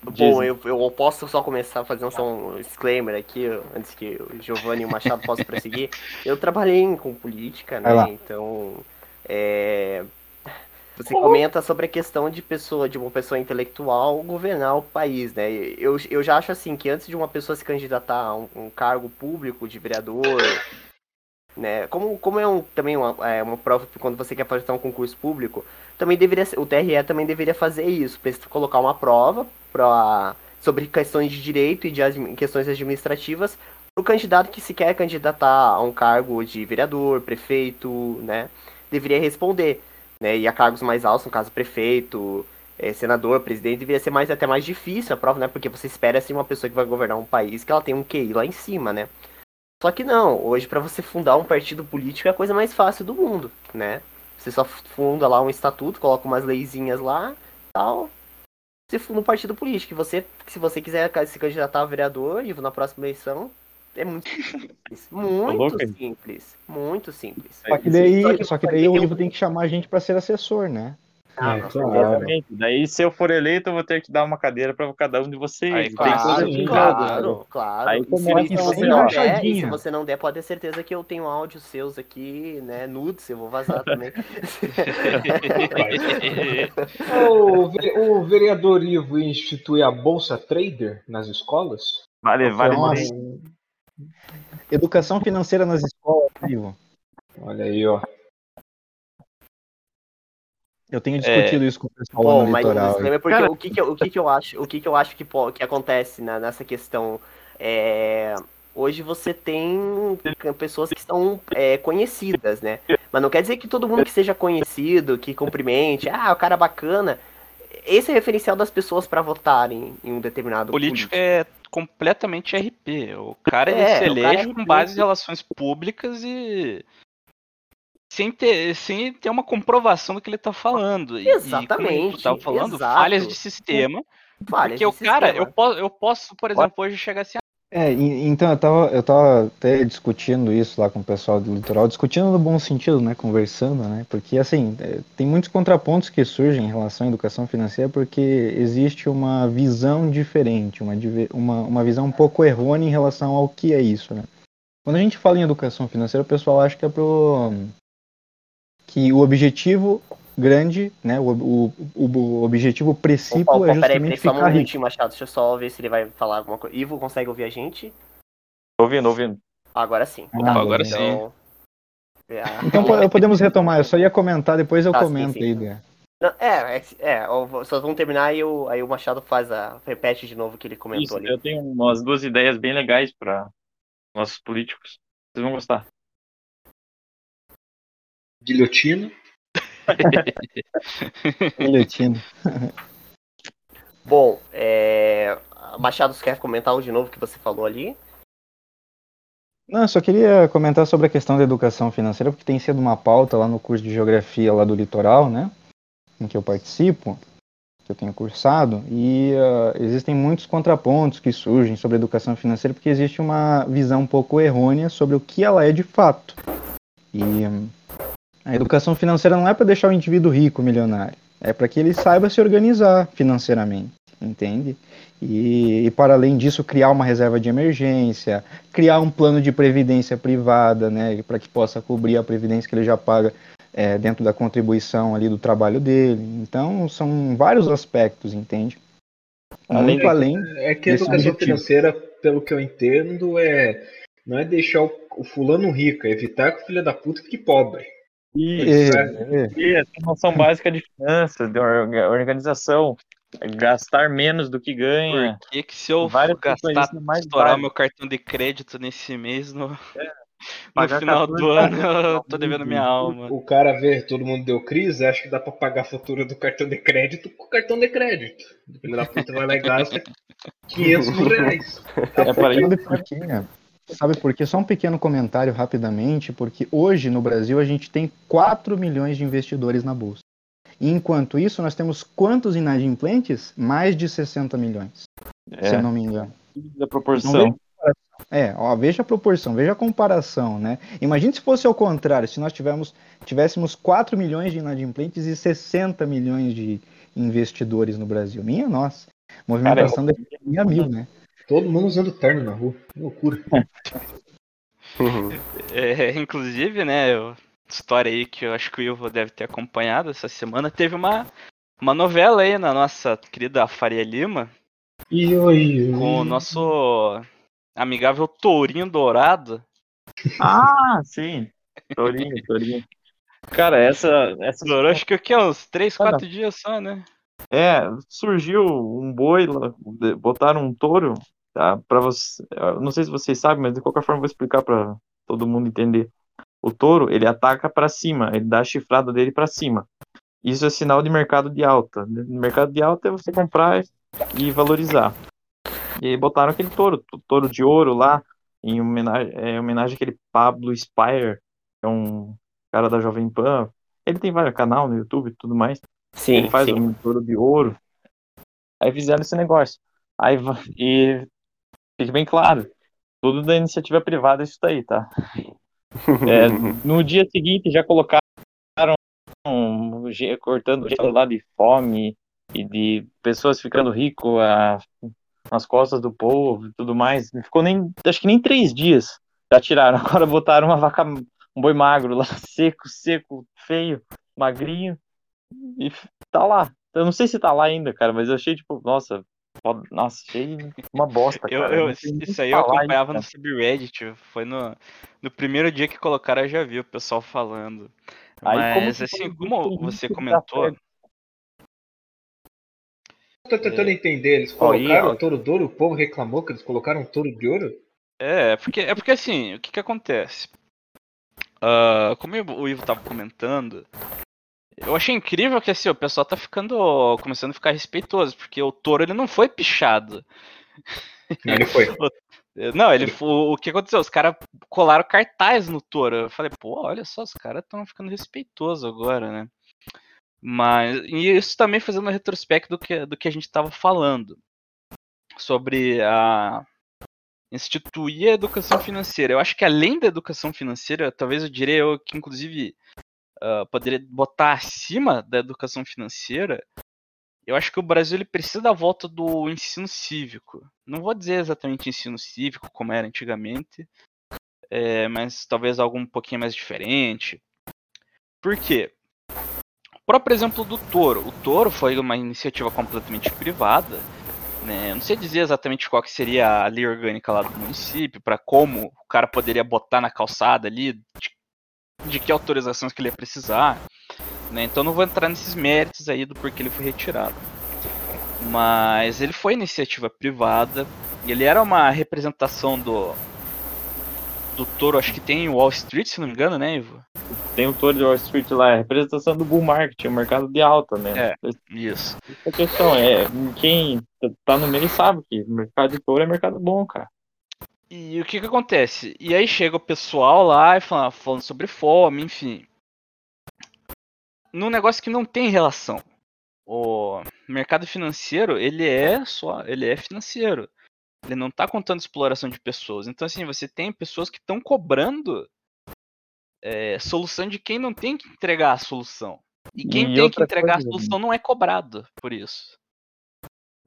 Bom, dizem? eu, eu posso só começar fazendo só um disclaimer aqui, antes que o Giovanni e o Machado possam prosseguir. Eu trabalhei com política, né? Então, é, você comenta sobre a questão de pessoa, de uma pessoa intelectual governar o país, né? Eu, eu já acho assim que antes de uma pessoa se candidatar a um, um cargo público de vereador, né? Como, como é um, também uma, é uma prova quando você quer fazer um concurso público, também deveria ser- o TRE também deveria fazer isso, colocar uma prova pra, sobre questões de direito e de questões administrativas para o candidato que se quer candidatar a um cargo de vereador, prefeito, né? Deveria responder, né? E a cargos mais altos, no caso prefeito, eh, senador, presidente, deveria ser mais até mais difícil a prova, né? Porque você espera assim uma pessoa que vai governar um país que ela tem um QI lá em cima, né? Só que não, hoje para você fundar um partido político é a coisa mais fácil do mundo, né? Você só funda lá um estatuto, coloca umas leizinhas lá, tal. Você funda um partido político. E você, se você quiser se candidatar a vereador e na próxima eleição, é muito simples. Muito louco, hein? simples. Muito simples. Só que daí, Só que- só daí o Ivo tem que chamar a gente pra ser assessor, né? Ah, É, com claro. certeza. Exatamente. Daí, se eu for eleito, eu vou ter que dar uma cadeira para cada um de vocês. Aí, Claro, claro, jogo. claro. Aí E se, e se você não der, se você não der, pode ter certeza que eu tenho áudios seus aqui, né, nudes, eu vou vazar também. O, ve- o vereador Ivo ia instituir a Bolsa Trader nas escolas? Vale, vale. Nossa. Educação financeira nas escolas, Ivo. Olha aí, ó. Eu tenho discutido isso com o pessoal lá Bom, no mas o litoral. é porque Cara- o, que, que, eu, o que, que eu acho, o que, que eu acho que, que acontece na- nessa questão é hoje você tem pessoas que são é, conhecidas, né? Mas não quer dizer que todo mundo que seja conhecido, que cumprimente, ah, o cara é bacana. Esse é o referencial das pessoas para votarem em um determinado político é completamente RP. O cara ele É, se elege é com RP. base em relações públicas e sem ter, sem ter uma comprovação do que ele tá falando. E- E, como Exatamente, tava falando, exato. falhas de sistema. Falhas porque o cara, eu posso, eu posso, por exemplo, hoje chegar assim, É, então eu tava, eu tava até discutindo isso lá com o pessoal do litoral, discutindo no bom sentido, né, conversando, né, porque assim, é, tem muitos contrapontos que surgem em relação à educação financeira porque existe uma visão diferente, uma, uma, uma visão um pouco errônea em relação ao que é isso, né. Quando a gente fala em educação financeira, o pessoal acha que é pro que o objetivo grande, né, o, o, o objetivo Paulo, é Paulo, peraí, peraí, justamente só um ficar minutinho, Machado. Deixa eu só ver se ele vai falar alguma coisa. Ivo, consegue ouvir a gente? Ouvindo, ouvindo. Agora sim. Ah, agora beleza. Então, é, Então po- podemos retomar, eu só ia comentar, depois eu Tá, sim, comento sim. aí. né? Não, é, é, é, só vamos terminar e o, aí o Machado faz a. repete de novo o que ele comentou Isso, ali. eu tenho umas duas ideias bem legais para nossos políticos. Vocês vão gostar. Guilhotina. Guilhotina. Bom, é. Machado, você quer comentar de novo que você falou ali? Não, eu só queria comentar sobre a questão da educação financeira, porque tem sido uma pauta lá no curso de geografia lá do litoral, né? Em que eu participo. que eu tenho cursado e uh, existem muitos contrapontos que surgem sobre a educação financeira porque existe uma visão um pouco errônea sobre o que ela é de fato. E a educação financeira não é para deixar o indivíduo rico, milionário, é para que ele saiba se organizar financeiramente, entende? E, e, para além disso criar uma reserva de emergência, criar um plano de previdência privada, né, para que possa cobrir a previdência que ele já paga é, dentro da contribuição ali do trabalho dele. Então são vários aspectos, entende? Muito é, além. É que a educação objetivo. financeira, pelo que eu entendo, é não é deixar o, o fulano rico, é evitar que o filho da puta fique pobre. Isso, é, é. Isso, noção básica de finanças, de organização gastar menos do que ganha. Por que, que se eu gastar, mais estourar vale. meu cartão de crédito nesse mês, no, é. no final do ano eu tô devendo minha alma. O cara vê, todo mundo deu crise, acha que dá pra pagar a fatura do cartão de crédito com o cartão de crédito. O filho da puta vai lá e gasta 500 mil reais. É para ele pouquinho. Sabe por quê? Só um pequeno comentário rapidamente, porque hoje no Brasil a gente tem 4 milhões de investidores na bolsa. Enquanto isso, nós temos quantos inadimplentes? Mais de 60 milhões, é. se eu não me engano. Da proporção. É, ó, veja a proporção, veja a comparação, né? Imagine se fosse ao contrário, se nós tivéssemos, tivéssemos 4 milhões de inadimplentes e 60 milhões de investidores no Brasil. Minha nossa. Movimentação Cara, é... mil, né? Todo mundo usando terno na rua. Que loucura. é, inclusive, né, eu história aí que eu acho que o Ivo deve ter acompanhado essa semana. Teve uma, uma novela aí na nossa querida Faria Lima. E oi, Com o nosso amigável Tourinho Dourado. Ah, sim. Tourinho, Tourinho. Cara, essa. essa... Durou acho que o que? Uns 3, 4 ah, dias só, né? É, surgiu um boi, botaram um touro, tá? Pra você. Não sei se vocês sabem, mas de qualquer forma eu vou explicar para todo mundo entender. O touro, ele ataca para cima, ele dá a chifrada dele para cima. Isso é sinal de mercado de alta. Mercado de alta é você comprar e valorizar. E aí botaram aquele touro, touro de ouro lá, em homenagem, é, homenagem àquele Pablo Spire, que é um cara da Jovem Pan. Ele tem vários canal no YouTube e tudo mais. Sim, ele faz sim. um touro de ouro. Aí fizeram esse negócio. Aí e fique bem claro, tudo da iniciativa privada isso daí, tá? É, no dia seguinte já colocaram um, cortando o lá de fome e de pessoas ficando rico a, nas costas do povo e tudo mais. Não ficou nem, acho que nem três dias já tiraram. Agora botaram uma vaca, um boi magro lá, seco, seco, feio, magrinho e tá lá. Eu não sei se tá lá ainda, cara, mas eu achei tipo, nossa, nossa, achei uma bosta, eu, cara. Eu, isso aí eu acompanhava no subreddit. Foi no, no primeiro dia que colocaram, eu já vi o pessoal falando. Aí, Mas, assim, como você comentou. Tô tentando é... entender, eles colocaram o touro de ouro, o povo reclamou que eles colocaram um touro de ouro? É, porque, é porque assim, o que que acontece? Uh, como o Ivo tava comentando, eu achei incrível que assim, o pessoal tá ficando. começando a ficar respeitoso, porque o touro ele não foi pichado. Ele foi. Não, ele foi. O que aconteceu? Os caras colaram cartaz no touro. Eu falei, pô, olha só, os caras estão ficando respeitosos agora, né? Mas. E isso também fazendo um retrospecto do que, do que a gente estava falando. Sobre a. Instituir a educação financeira. Eu acho que além da educação financeira, talvez eu diria eu que, inclusive, uh, poderia botar acima da educação financeira, eu acho que o Brasil ele precisa da volta do ensino cívico. Não vou dizer exatamente ensino cívico como era antigamente, é, mas talvez algo um pouquinho mais diferente. Por quê? O próprio exemplo do Toro. O Toro foi uma iniciativa completamente privada. Né? Não sei dizer exatamente qual que seria a lei orgânica lá do município, para como o cara poderia botar na calçada ali, de de que autorizações que ele ia precisar. Né? Então não vou entrar nesses méritos aí do porquê ele foi retirado. Mas ele foi iniciativa privada. Ele era uma representação do do touro, acho que tem em Wall Street, se não me engano, né, Ivo? Tem o touro de Wall Street lá, é representação do bull market, o mercado de alta, né? É, isso. A questão é, quem tá no meio sabe que o mercado de touro é mercado bom, cara. E o que que acontece? E aí chega o pessoal lá e fala, falando sobre fome, enfim. Num negócio que não tem relação. o mercado financeiro, ele é só, ele é financeiro. Ele não está contando exploração de pessoas. Então, assim, você tem pessoas que estão cobrando é, solução de quem não tem que entregar a solução. E quem e tem que entregar coisa, a solução não é cobrado por isso.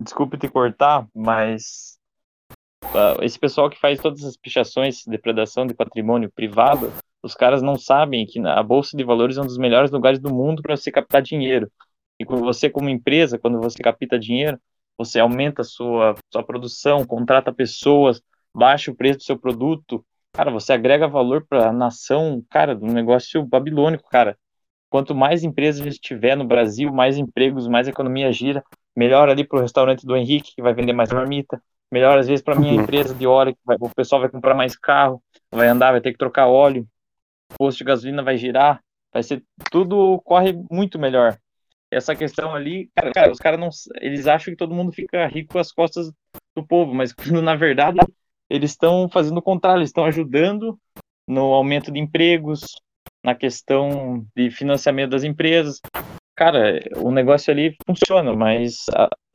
Desculpe te cortar, mas esse pessoal que faz todas as pichações, depredação de patrimônio privado, os caras não sabem que a bolsa de valores é um dos melhores lugares do mundo para você captar dinheiro. E você, como empresa, quando você capta dinheiro, você aumenta a sua, sua produção, contrata pessoas, baixa o preço do seu produto, cara, você agrega valor para a nação, cara, do negócio babilônico, cara. Quanto mais empresas tiver no Brasil, mais empregos, mais economia gira, melhor ali para o restaurante do Henrique, que vai vender mais marmita, melhor às vezes para minha uhum. empresa de óleo, que vai, o pessoal vai comprar mais carro, vai andar, vai ter que trocar óleo, o posto de gasolina vai girar, vai ser tudo corre muito melhor essa questão ali, cara, cara os caras não. Eles acham que todo mundo fica rico às costas do povo, mas quando na verdade eles estão fazendo o contrário, eles estão ajudando no aumento de empregos, na questão de financiamento das empresas. Cara, o negócio ali funciona, mas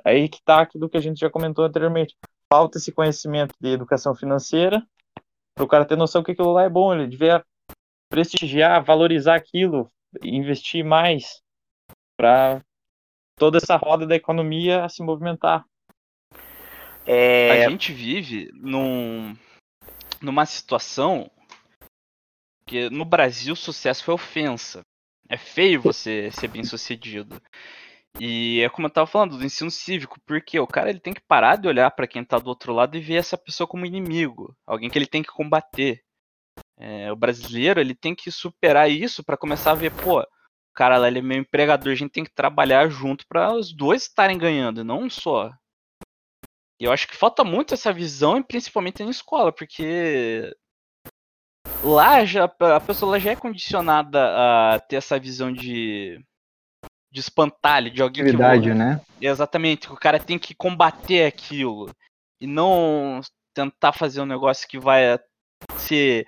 aí que tá aquilo que a gente já comentou anteriormente. Falta esse conhecimento de educação financeira para o cara ter noção que aquilo lá é bom, ele devia prestigiar, valorizar aquilo, investir mais para toda essa roda da economia se movimentar. É... A gente vive num, numa situação que no Brasil sucesso é ofensa. É feio você ser bem sucedido. E é como eu tava falando do ensino cívico, porque o cara ele tem que parar de olhar para quem tá do outro lado e ver essa pessoa como inimigo, alguém que ele tem que combater. É, o brasileiro ele tem que superar isso para começar a ver, pô, cara lá ele é meu empregador, a gente tem que trabalhar junto para os dois estarem ganhando, não um só. E eu acho que falta muito essa visão, principalmente na escola, porque lá já a pessoa já é condicionada a ter essa visão de de espantalho, de alguém Atividade, que né? Exatamente, o cara tem que combater aquilo e não tentar fazer um negócio que vai ser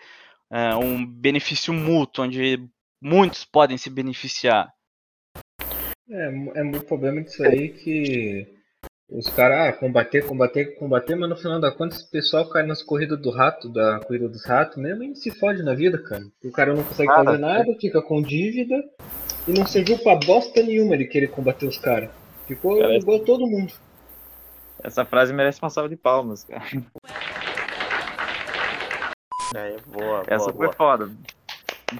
é, um benefício mútuo, onde muitos podem se beneficiar. É, é muito problema disso aí que os caras, ah, combater, combater, combater, mas no final da conta esse pessoal cai nas corridas do rato, da corrida dos ratos mesmo e se fode na vida, cara. O cara não consegue ah, fazer nada, fica com dívida e não serviu pra bosta nenhuma ele querer combater os caras. Ficou cara, igual todo mundo. Essa frase merece uma salva de palmas, cara. É, boa, Essa boa, foi boa. foda.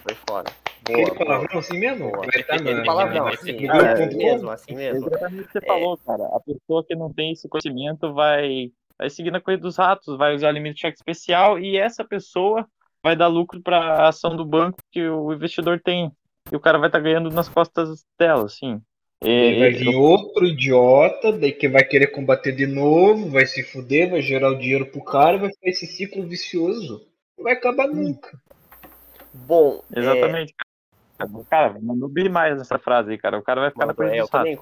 Foi foda. Aquele palavrão assim mesmo? Boa. Vai estar no, palavrão, assim, no é, mesmo, assim mesmo. Exatamente o que você é. falou, cara. A pessoa que não tem esse conhecimento vai, vai seguir na corrida dos ratos, vai usar limite de cheque especial e essa pessoa vai dar lucro para a ação do banco que o investidor tem. E o cara vai estar tá ganhando nas costas dela, assim. E, vai vir eu... outro idiota, daí que vai querer combater de novo, vai se fuder, vai gerar o dinheiro pro cara, vai ficar esse ciclo vicioso. Não vai acabar nunca. Bom, exatamente. É... Cara, mandou bem mais essa frase aí, cara. O cara vai ficar Mandou, na é, eu também,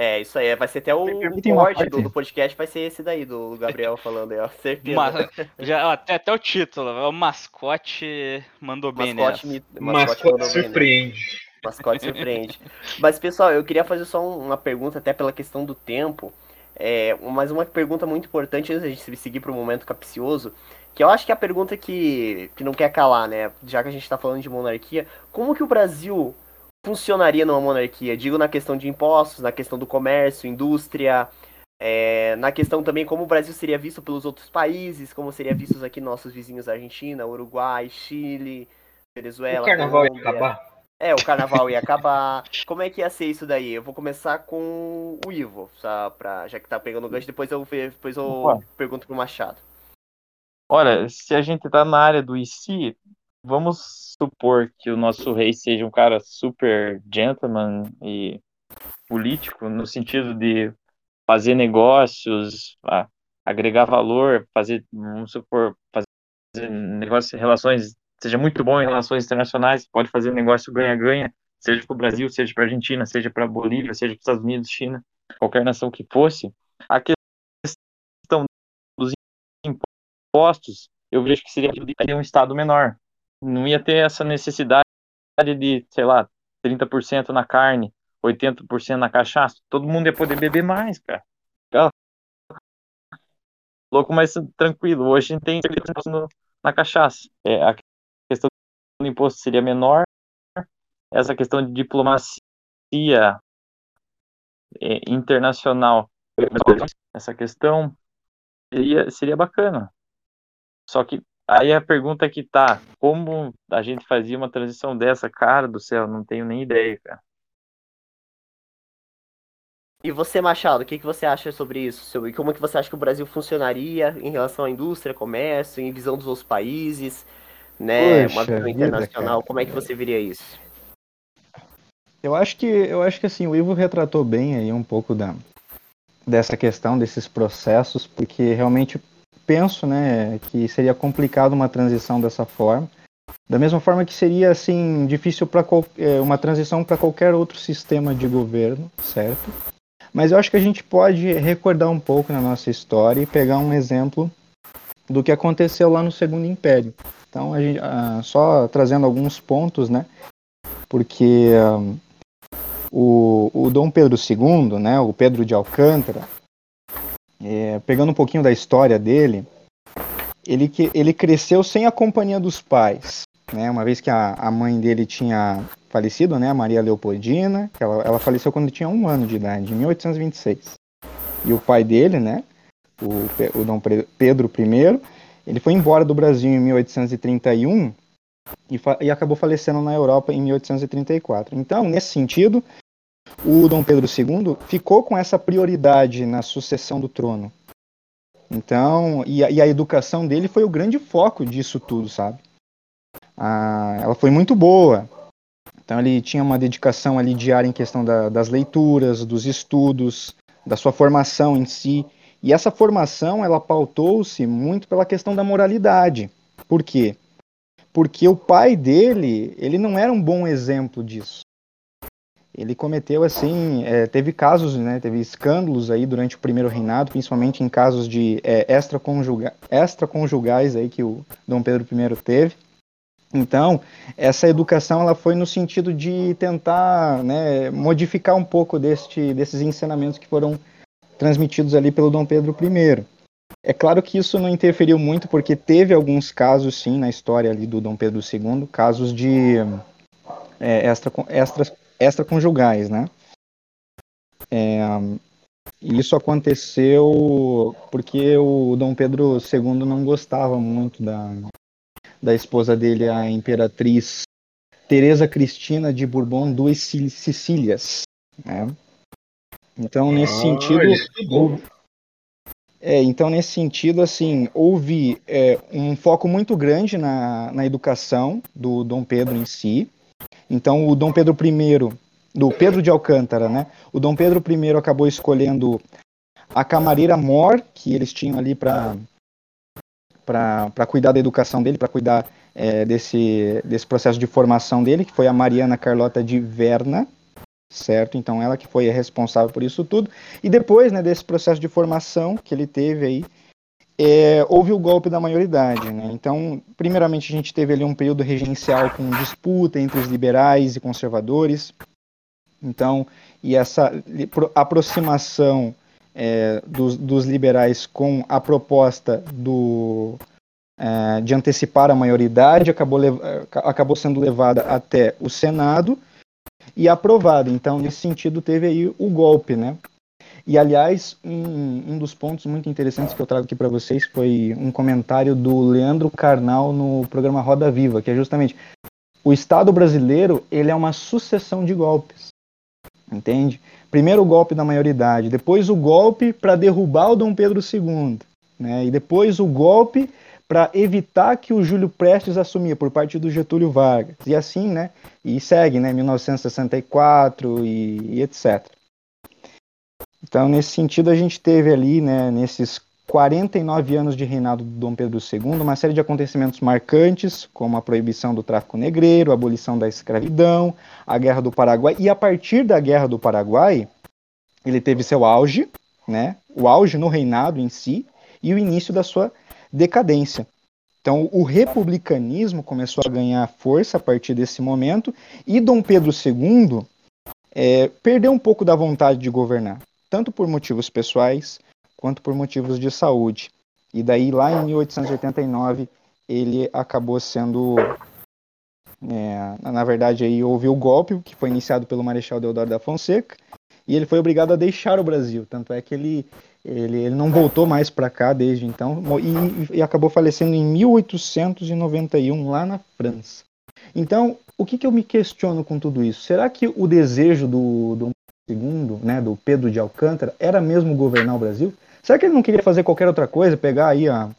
É, isso aí, vai ser até o corte do, do, podcast, vai ser esse daí, do Gabriel falando aí, ó, certeza. Mas, já, até, até o título, o mascote mandou bem mascote, me, mascote, mascote surpreende. Bem, mascote surpreende. Mas, pessoal, eu queria fazer só uma pergunta, até pela questão do tempo, é, mas uma pergunta muito importante antes de a gente seguir para o momento capcioso, que eu acho que é a pergunta que, que não quer calar, né? Já que a gente está falando de monarquia, como que o Brasil funcionaria numa monarquia? Digo na questão de impostos, na questão do comércio, indústria, é, na questão também como o Brasil seria visto pelos outros países, como seria visto aqui nossos vizinhos Argentina, Uruguai, Chile, Venezuela. O carnaval Colômbia. ia acabar? É, o carnaval ia acabar. Como é que ia ser isso daí? Eu vou começar com o Ivo, só pra, já que tá pegando o gancho, depois eu, depois eu pergunto pro Machado. Olha, se a gente tá na área do IC, vamos supor que o nosso rei seja um cara super gentleman e político, no sentido de fazer negócios, agregar valor, fazer, vamos supor, fazer negócios, relações, seja muito bom em relações internacionais, pode fazer negócio ganha-ganha, seja para o Brasil, seja para a Argentina, seja para a Bolívia, seja para os Estados Unidos, China, qualquer nação que fosse. A questão dos impostos eu vejo que seria um estado menor. Não ia ter essa necessidade de, sei lá, 30% na carne 80% na cachaça, todo mundo ia poder beber mais, cara. Louco, mas tranquilo. Hoje a gente tem no, na cachaça. É, a questão do imposto seria menor. Essa questão de diplomacia é, internacional, essa questão seria, seria bacana. Só que aí a pergunta que tá, como a gente fazia uma transição dessa, cara do céu, não tenho nem ideia, cara. E você, Machado, o que, que você acha sobre isso? Sobre como que você acha que o Brasil funcionaria em relação à indústria, comércio, em visão dos outros países, né? Poxa uma visão vida, internacional, cara. como é que você veria isso? Eu acho que eu acho que assim o Ivo retratou bem aí um pouco da dessa questão desses processos, porque realmente penso, né, que seria complicado uma transição dessa forma. Da mesma forma que seria assim difícil para uma transição para qualquer outro sistema de governo, certo? Mas eu acho que a gente pode recordar um pouco na nossa história e pegar um exemplo do que aconteceu lá no Segundo Império. Então, a gente, ah, só trazendo alguns pontos, né? Porque ah, o, o Dom Pedro II, né, o Pedro de Alcântara, é, pegando um pouquinho da história dele, ele, ele cresceu sem a companhia dos pais, né, uma vez que a, a mãe dele tinha falecido, né, a Maria Leopoldina, ela, ela faleceu quando tinha um ano de idade, em 1826. E o pai dele, né, o, o Dom Pedro I, ele foi embora do Brasil em 1831 e, e acabou falecendo na Europa em 1834. Então, nesse sentido, o Dom Pedro II ficou com essa prioridade na sucessão do trono. Então, e a, e a educação dele foi o grande foco disso tudo, sabe? Ah, ela foi muito boa. Então, ele tinha uma dedicação ali diária em questão da- das leituras, dos estudos, da sua formação em si. E essa formação, ela pautou-se muito pela questão da moralidade. Por quê? Porque o pai dele, ele não era um bom exemplo disso. Ele cometeu assim, é, teve casos, né, teve escândalos aí durante o primeiro reinado, principalmente em casos de é, extraconjuga- extraconjugais aí que o Dom Pedro I teve. Então, essa educação ela foi no sentido de tentar né, modificar um pouco deste, desses ensinamentos que foram transmitidos ali pelo Dom Pedro I. É claro que isso não interferiu muito, porque teve alguns casos, sim, na história ali do Dom Pedro II, casos de é, extra, extras, extraconjugais, né? É, isso aconteceu porque o Dom Pedro II não gostava muito da, da esposa dele, a imperatriz Teresa Cristina de Bourbon duas Sic- Sicílias, né? Então, nesse Ah, sentido, houve- é, então, nesse sentido, assim, houve é, um foco muito grande na, na educação do Dom Pedro em si. Então, o Dom Pedro I, do Pedro de Alcântara, né? O Dom Pedro I acabou escolhendo a camareira mor que eles tinham ali para para cuidar da educação dele, para cuidar é, desse, desse processo de formação dele, que foi a Mariana Carlota de Verna, certo? Então ela que foi a responsável por isso tudo. E depois, né, desse processo de formação que ele teve aí, é, houve o golpe da maioridade, né? Então, primeiramente a gente teve ali um período regencial com disputa entre os liberais e conservadores. Então, e essa aproximação é, dos, dos liberais com a proposta do é, de antecipar a maioridade acabou, aca- acabou sendo levada até o Senado e aprovada. Então, nesse sentido, teve aí o golpe, né? E, aliás, um, um dos pontos muito interessantes que eu trago aqui para vocês foi um comentário do Leandro Carnal no programa Roda Viva, que é justamente o Estado brasileiro ele é uma sucessão de golpes, entende? Primeiro o golpe da maioridade, depois o golpe para derrubar o Dom Pedro II, né? E depois o golpe para evitar que o Júlio Prestes assumia por parte do Getúlio Vargas. E assim, né? E segue, né? 1964 e, e etc. Então, nesse sentido, a gente teve ali, né, nesses 49 anos de reinado do Dom Pedro II, uma série de acontecimentos marcantes, como a proibição do tráfico negreiro, a abolição da escravidão, a Guerra do Paraguai, e a partir da Guerra do Paraguai, ele teve seu auge, né, o auge no reinado em si, e o início da sua decadência. Então, o republicanismo começou a ganhar força a partir desse momento, e Dom Pedro II é, perdeu um pouco da vontade de governar, tanto por motivos pessoais quanto por motivos de saúde. E daí, lá em 1889, ele acabou sendo. É, na verdade, aí houve o golpe que foi iniciado pelo Marechal Deodoro da Fonseca e ele foi obrigado a deixar o Brasil. Tanto é que ele, ele, ele não voltou mais para cá desde então e, e, acabou falecendo em 1891 lá na França. Então, o que, que eu me questiono com tudo isso? Será que o desejo do, do segundo, né, do Pedro de Alcântara, era mesmo governar o Brasil? Será que ele não queria fazer qualquer outra coisa, pegar aí a,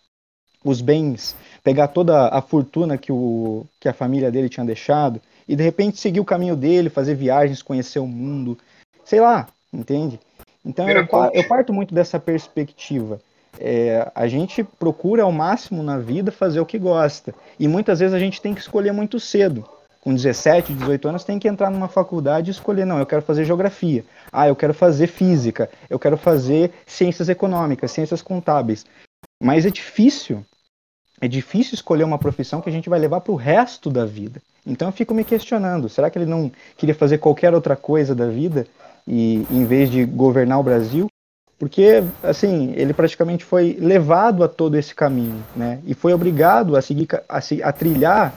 os bens, pegar toda a fortuna que, o, que a família dele tinha deixado e de repente seguir o caminho dele, fazer viagens, conhecer o mundo, sei lá, entende? Então eu, eu, parto muito dessa perspectiva. É, a gente procura ao máximo na vida fazer o que gosta e muitas vezes a gente tem que escolher muito cedo com 17, 18 anos, tem que entrar numa faculdade e escolher, não, eu quero fazer geografia, ah, eu quero fazer física, eu quero fazer ciências econômicas, ciências contábeis. Mas é difícil, é difícil escolher uma profissão que a gente vai levar para o resto da vida. Então eu fico me questionando, será que ele não queria fazer qualquer outra coisa da vida e em vez de governar o Brasil? Porque, assim, ele praticamente foi levado a todo esse caminho, né? E foi obrigado a seguir, a, a trilhar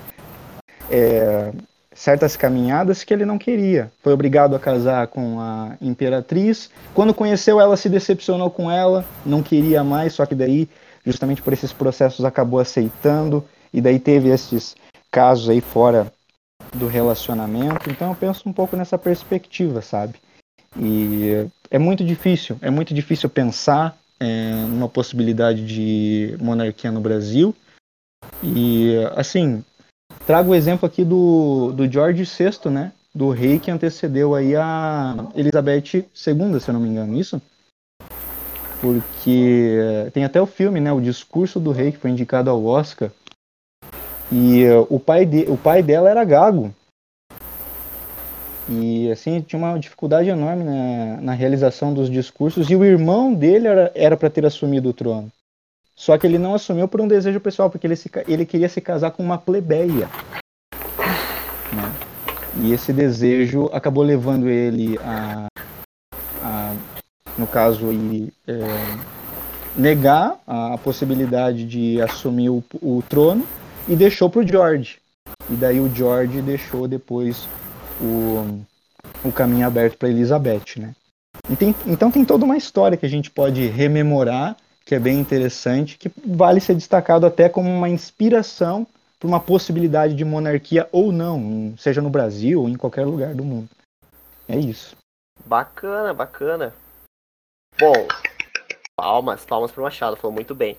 é, certas caminhadas que ele não queria. Foi obrigado a casar com a imperatriz. Quando conheceu ela, se decepcionou com ela, não queria mais, só que daí, justamente por esses processos, acabou aceitando. E daí teve esses casos aí fora do relacionamento. Então eu penso um pouco nessa perspectiva, sabe? E é muito difícil, é muito difícil pensar é, numa possibilidade de monarquia no Brasil. E assim, Trago o exemplo aqui do, do George VI, né? Do rei que antecedeu aí a Elizabeth II, se eu não me engano, isso? Porque tem até o filme, né? O Discurso do Rei, que foi indicado ao Oscar. E uh, o, pai de, o pai dela era gago. E assim, tinha uma dificuldade enorme na, na realização dos discursos. E o irmão dele era para ter assumido o trono. Só que ele não assumiu por um desejo pessoal, porque ele, se, ele queria se casar com uma plebeia. Né? E esse desejo acabou levando ele a, a no caso, aí, é, negar a, a, possibilidade de assumir o, o trono e deixou para o George. E daí o George deixou depois o, o caminho aberto para Elizabeth, né? então tem toda uma história que a gente pode rememorar que é bem interessante, que vale ser destacado até como uma inspiração para uma possibilidade de monarquia ou não, seja no Brasil ou em qualquer lugar do mundo. É isso. Bacana, bacana. Bom, palmas, palmas para o Machado, falou muito bem.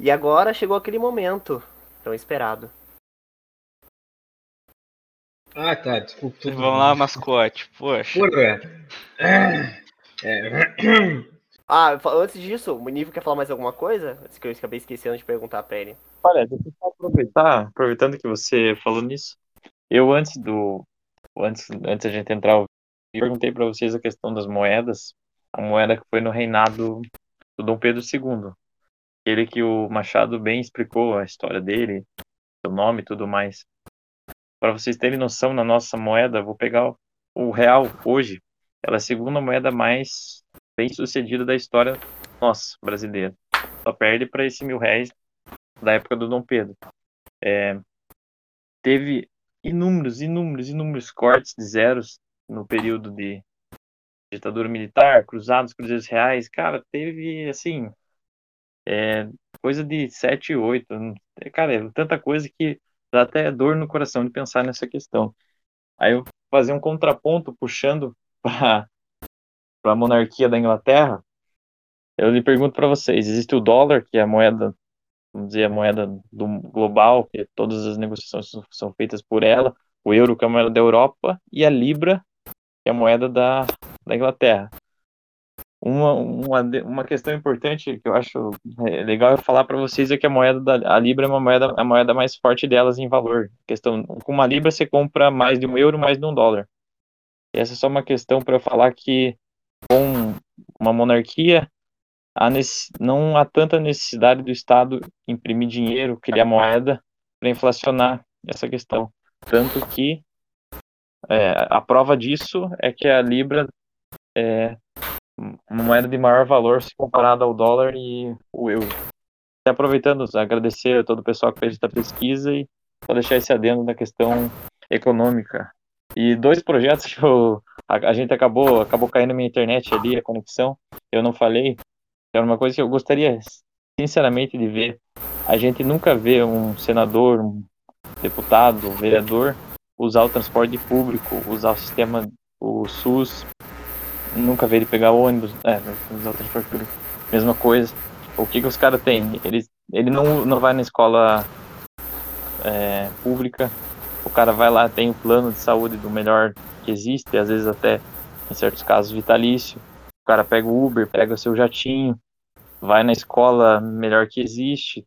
E agora chegou aquele momento tão esperado. Ah, tá, desculpa. Vamos lá, mascote, poxa. Porra. É. é. Ah, antes disso, o Nível quer falar mais alguma coisa? Que eu acabei esquecendo de perguntar pra ele. Olha, deixa eu aproveitar, aproveitando que você falou nisso. Eu antes do. Antes, antes a gente entrar eu perguntei para vocês a questão das moedas. A moeda que foi no reinado do Dom Pedro II. Ele que o Machado bem explicou a história dele, o nome e tudo mais. Para vocês terem noção, na nossa moeda, vou pegar o real hoje. Ela é a segunda moeda mais bem sucedida da história nossa brasileira. Só perde para esse mil réis da época do Dom Pedro. É, teve inúmeros, inúmeros, inúmeros cortes de zeros no período de ditadura militar, cruzados, cruzeiros reais. Cara, teve assim é, coisa de 7, 8. Cara, é tanta coisa que dá até dor no coração de pensar nessa questão. Aí eu fazer um contraponto puxando para para a monarquia da Inglaterra, eu lhe pergunto para vocês: existe o dólar, que é a moeda, vamos dizer, a moeda do global, que todas as negociações são feitas por ela, o euro, que é a moeda da Europa, e a libra, que é a moeda da, da Inglaterra. Uma, uma, uma questão importante que eu acho é, legal falar para vocês é que a moeda da a libra é uma moeda a moeda mais forte delas em valor. questão com uma libra você compra mais de um euro, mais de um dólar. E essa é só uma questão para falar que com uma monarquia, há não há tanta necessidade do Estado imprimir dinheiro, criar moeda para inflacionar essa questão. Tanto que É, a prova disso é que a Libra é uma moeda de maior valor se comparada ao dólar e o euro. E aproveitando, agradecer a todo o pessoal que fez essa pesquisa e só deixar esse adendo na questão econômica. E dois projetos que eu, a, a, gente acabou acabou caindo na minha internet ali, a conexão, eu não falei, era uma coisa que eu gostaria sinceramente de ver. A gente nunca vê um senador, um deputado, um vereador usar o transporte público, usar o sistema, o SUS, nunca vê ele pegar ônibus, é, usar o transporte público, mesma coisa. O que que os caras têm? Ele, ele não, não vai na escola é, pública, o cara vai lá, tem o plano de saúde do melhor que existe, às vezes até, em certos casos, vitalício. O cara pega o Uber, pega o seu jatinho, vai na escola melhor que existe,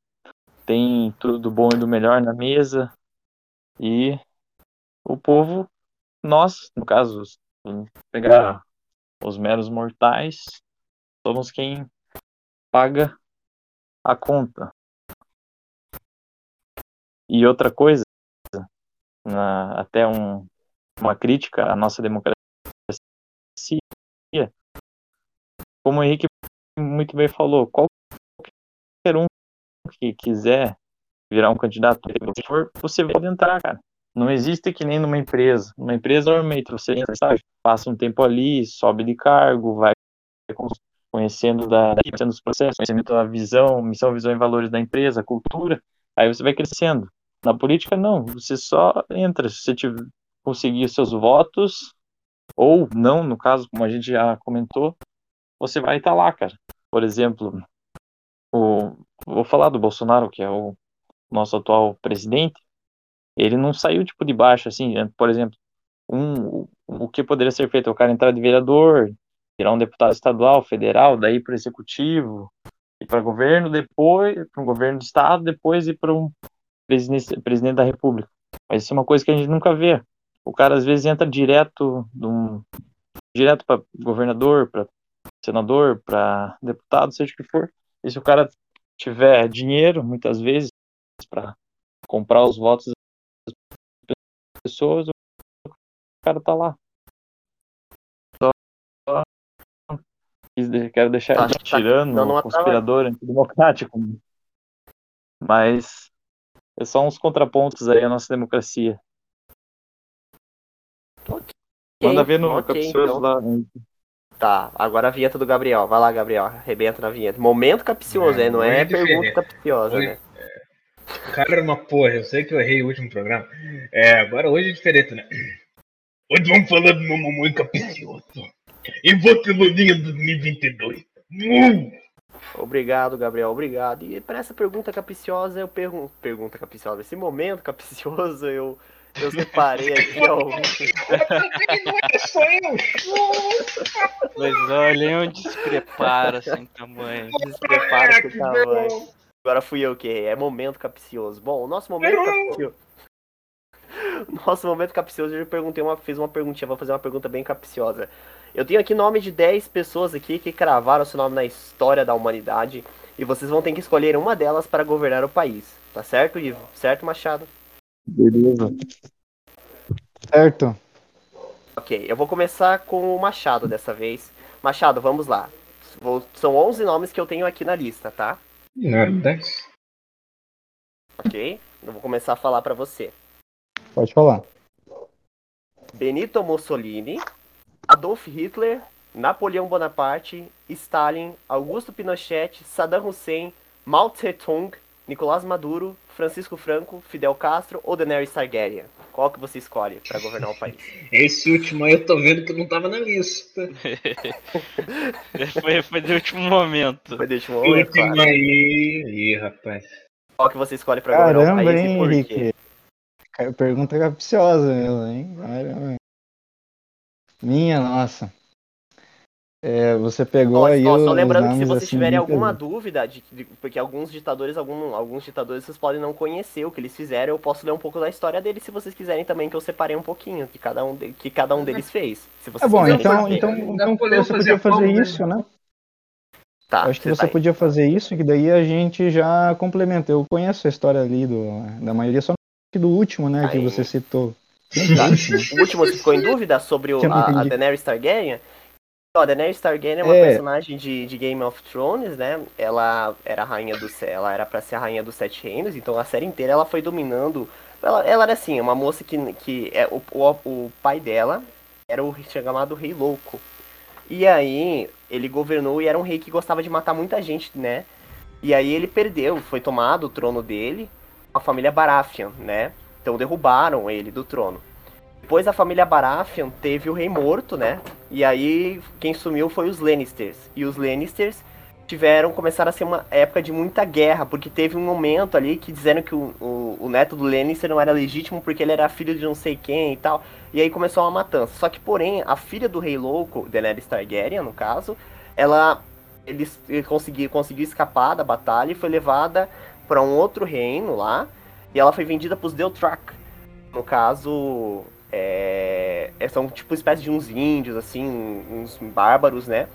tem tudo do bom e do melhor na mesa, e o povo, nós, no caso, pegar os meros mortais, somos quem paga a conta. E outra coisa, na, até um, uma crítica à nossa democracia, como o Henrique muito bem falou, qualquer um que quiser virar um candidato, você pode entrar, cara. Não existe que nem numa empresa. Numa empresa, normalmente, você entra, sabe, passa um tempo ali, sobe de cargo, vai conhecendo da, conhecendo os processos, conhecendo a visão, missão, visão e valores da empresa, cultura, aí você vai crescendo. Na política, não, você só entra, se você tiver, conseguir seus votos, ou não, no caso, como a gente já comentou, você vai estar lá, cara. Por exemplo, o, vou falar do Bolsonaro, que é o nosso atual presidente, ele não saiu tipo de baixo, assim, é, por exemplo, um, o que poderia ser feito? O cara entrar de vereador, virar um deputado estadual, federal, daí para o executivo, e para governo, depois para um governo do estado, depois ir para um presidente, presidente da república. Mas isso é uma coisa que a gente nunca vê. O cara às vezes entra direto um, direto para governador, para senador, para deputado, seja o que for. E se o cara tiver dinheiro, muitas vezes, para comprar os votos pessoas, o cara tá lá. Só quero deixar Tá, ele tá tirando, uma conspirador, antidemocrático. Mas é só uns contrapontos aí à nossa democracia. Manda ver no ok, capcioso então. lá. Tá, agora a vinheta do Gabriel. Vai lá, Gabriel. Arrebenta na vinheta. Momento capcioso, É, é, não é pergunta capciosa, Hoje- né? Caramba, porra, eu sei que eu errei o último programa. É, agora hoje é diferente, né? Hoje vamos falar do meu mamãe capicioso. E você, Lulinha 2022. Uh! Obrigado, Gabriel, obrigado. E para essa pergunta capciosa, eu pergunto. Pergunta capciosa. Esse momento capcioso, eu, eu separei aqui, ó. Mas olhem onde se prepara sem tamanho. Desprepara com que o tamanho. Agora fui eu que errei. É momento capcioso. Bom, o nosso momento capcioso. Nosso momento capcioso, eu perguntei uma, fiz uma perguntinha, vou fazer uma pergunta bem capciosa. Eu tenho aqui nome de 10 pessoas aqui que cravaram seu nome na história da humanidade. E vocês vão ter que escolher uma delas para governar o país. Tá certo, Ivo? Certo, Machado? Beleza. Certo? Ok, eu vou começar com o Machado dessa vez. Machado, vamos lá. Vou- são 11 nomes que eu tenho aqui na lista, tá? Não era 10? Ok? Eu vou começar a falar pra você. Pode falar. Benito Mussolini, Adolf Hitler, Napoleão Bonaparte, Stalin, Augusto Pinochet, Saddam Hussein, Mao Tse-tung, Nicolás Maduro, Francisco Franco, Fidel Castro ou Daenerys Targaryen? Qual que você escolhe pra governar o país? Esse último aí eu tô vendo que não tava na lista. foi, foi de último momento. Foi eu Esse ver, último claro. aí. Ih, rapaz. Qual que você escolhe pra governar o país hein, e por quê? Henrique? Pergunta capciosa mesmo, hein? Caramba. Minha nossa. É, você pegou Ó, aí ó, só lembrando que se vocês assim, tiverem alguma dúvida, de, de- porque alguns ditadores, algum, alguns ditadores vocês podem não conhecer o que eles fizeram, eu posso ler um pouco da história deles se vocês quiserem também, que eu separei um pouquinho que cada um, de- que cada um deles fez. Se vocês Tá bom, quiserem então, então, então você podia fazer isso, né? tá, Eu acho que você tá podia fazer isso, que daí a gente já complementa. Eu conheço a história ali do, da maioria, só do último, né, que Aí. você citou. Tá? O último você ficou em dúvida sobre o, a, a. Daenerys Targaryen? Ó, a Daenerys Targaryen é uma É. personagem de, de Game of Thrones, né? Ela era a rainha do céu, ela era pra ser a rainha dos sete reinos, então a série inteira ela foi dominando. Ela, ela era assim, uma moça que, que é, o, o, o pai dela era o chamado Rei Louco. E aí ele governou e era um rei que gostava de matar muita gente, né? E aí ele perdeu, foi tomado o trono dele, a família Baratheon, né? Então derrubaram ele do trono. Depois a família Baratheon teve o rei morto, né? E aí quem sumiu foi os Lannisters. E os Lannisters tiveram, começaram a ser uma época de muita guerra, porque teve um momento ali que disseram que o, o, o neto do Lannister não era legítimo porque ele era filho de não sei quem e tal. E aí começou uma matança. Só que, porém, a filha do rei louco, Daenerys Targaryen, no caso, ela ele, ele conseguiu, conseguiu escapar da batalha e foi levada para um outro reino lá. E ela foi vendida para os Deltrak. No caso, é, é- são tipo espécie de uns índios, assim, uns bárbaros, né?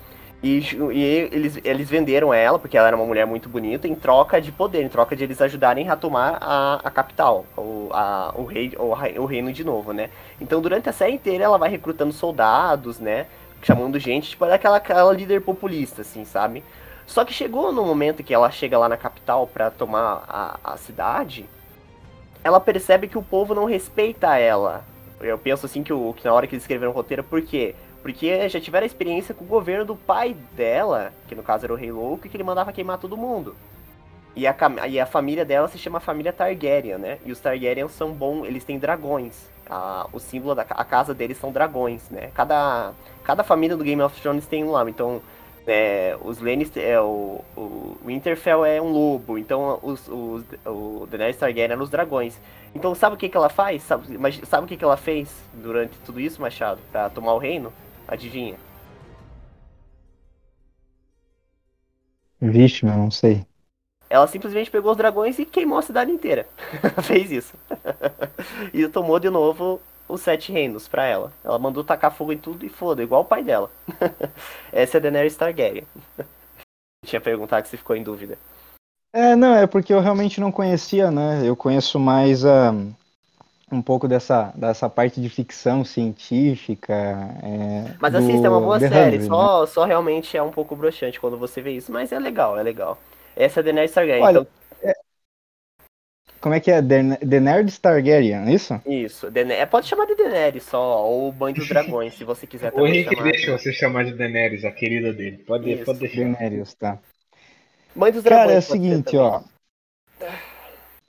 E, e eles, eles venderam ela, porque ela era uma mulher muito bonita, em troca de poder, em troca de eles ajudarem a tomar a, a capital, o, a- o, rei, o, o reino de novo, né? Então durante a série inteira ela vai recrutando soldados, né? Chamando gente, tipo, aquela, aquela líder populista, assim, sabe? Só que chegou no momento que ela chega lá na capital pra tomar a, a cidade, ela percebe que o povo não respeita ela. Eu penso assim que, o, que na hora que eles escreveram o roteiro, por quê? Porque já tiveram experiência com o governo do pai dela, que no caso era o Rei Louco, que ele mandava queimar todo mundo. E a, e a família dela se chama família Targaryen, né? E os Targaryen são bons, eles têm dragões. A, o símbolo da a casa deles são dragões, né? Cada, cada família do Game of Thrones tem um nome. Então, é, os Lannister, é, o, o Winterfell é um lobo. Então, os, os, o Daenerys Targaryen eram os dragões. Então, sabe o que, que ela faz? Sabe, mas sabe o que, que ela fez durante tudo isso, Machado? Pra tomar o reino? Adivinha? Vixe, meu, não sei. Ela simplesmente pegou os dragões e queimou a cidade inteira. Fez isso. e tomou de novo os sete reinos pra ela. Ela mandou tacar fogo em tudo e foda, igual o pai dela. Essa é a Daenerys Targaryen. Tinha perguntado que você ficou em dúvida. É, não, é porque eu realmente não conhecia, né? Eu conheço mais ah, um pouco dessa, dessa parte de ficção científica. é, Mas assista, é uma boa The série. Hundred, né? Só, só realmente é um pouco broxante quando você vê isso. Mas é legal, é legal. Essa é a Daenerys Targaryen. Olha, então, Como é que é? Daen- Daenerys Targaryen, é isso? isso. Daener- é, pode chamar de Daenerys só. Ou Banho dos Dragões, se você quiser O também Henrique chamar. deixa você chamar de Daenerys, a querida dele. Pode, Isso. pode deixar. Daenerys, tá. Mãe dos Dragões. Cara, é o seguinte, ó.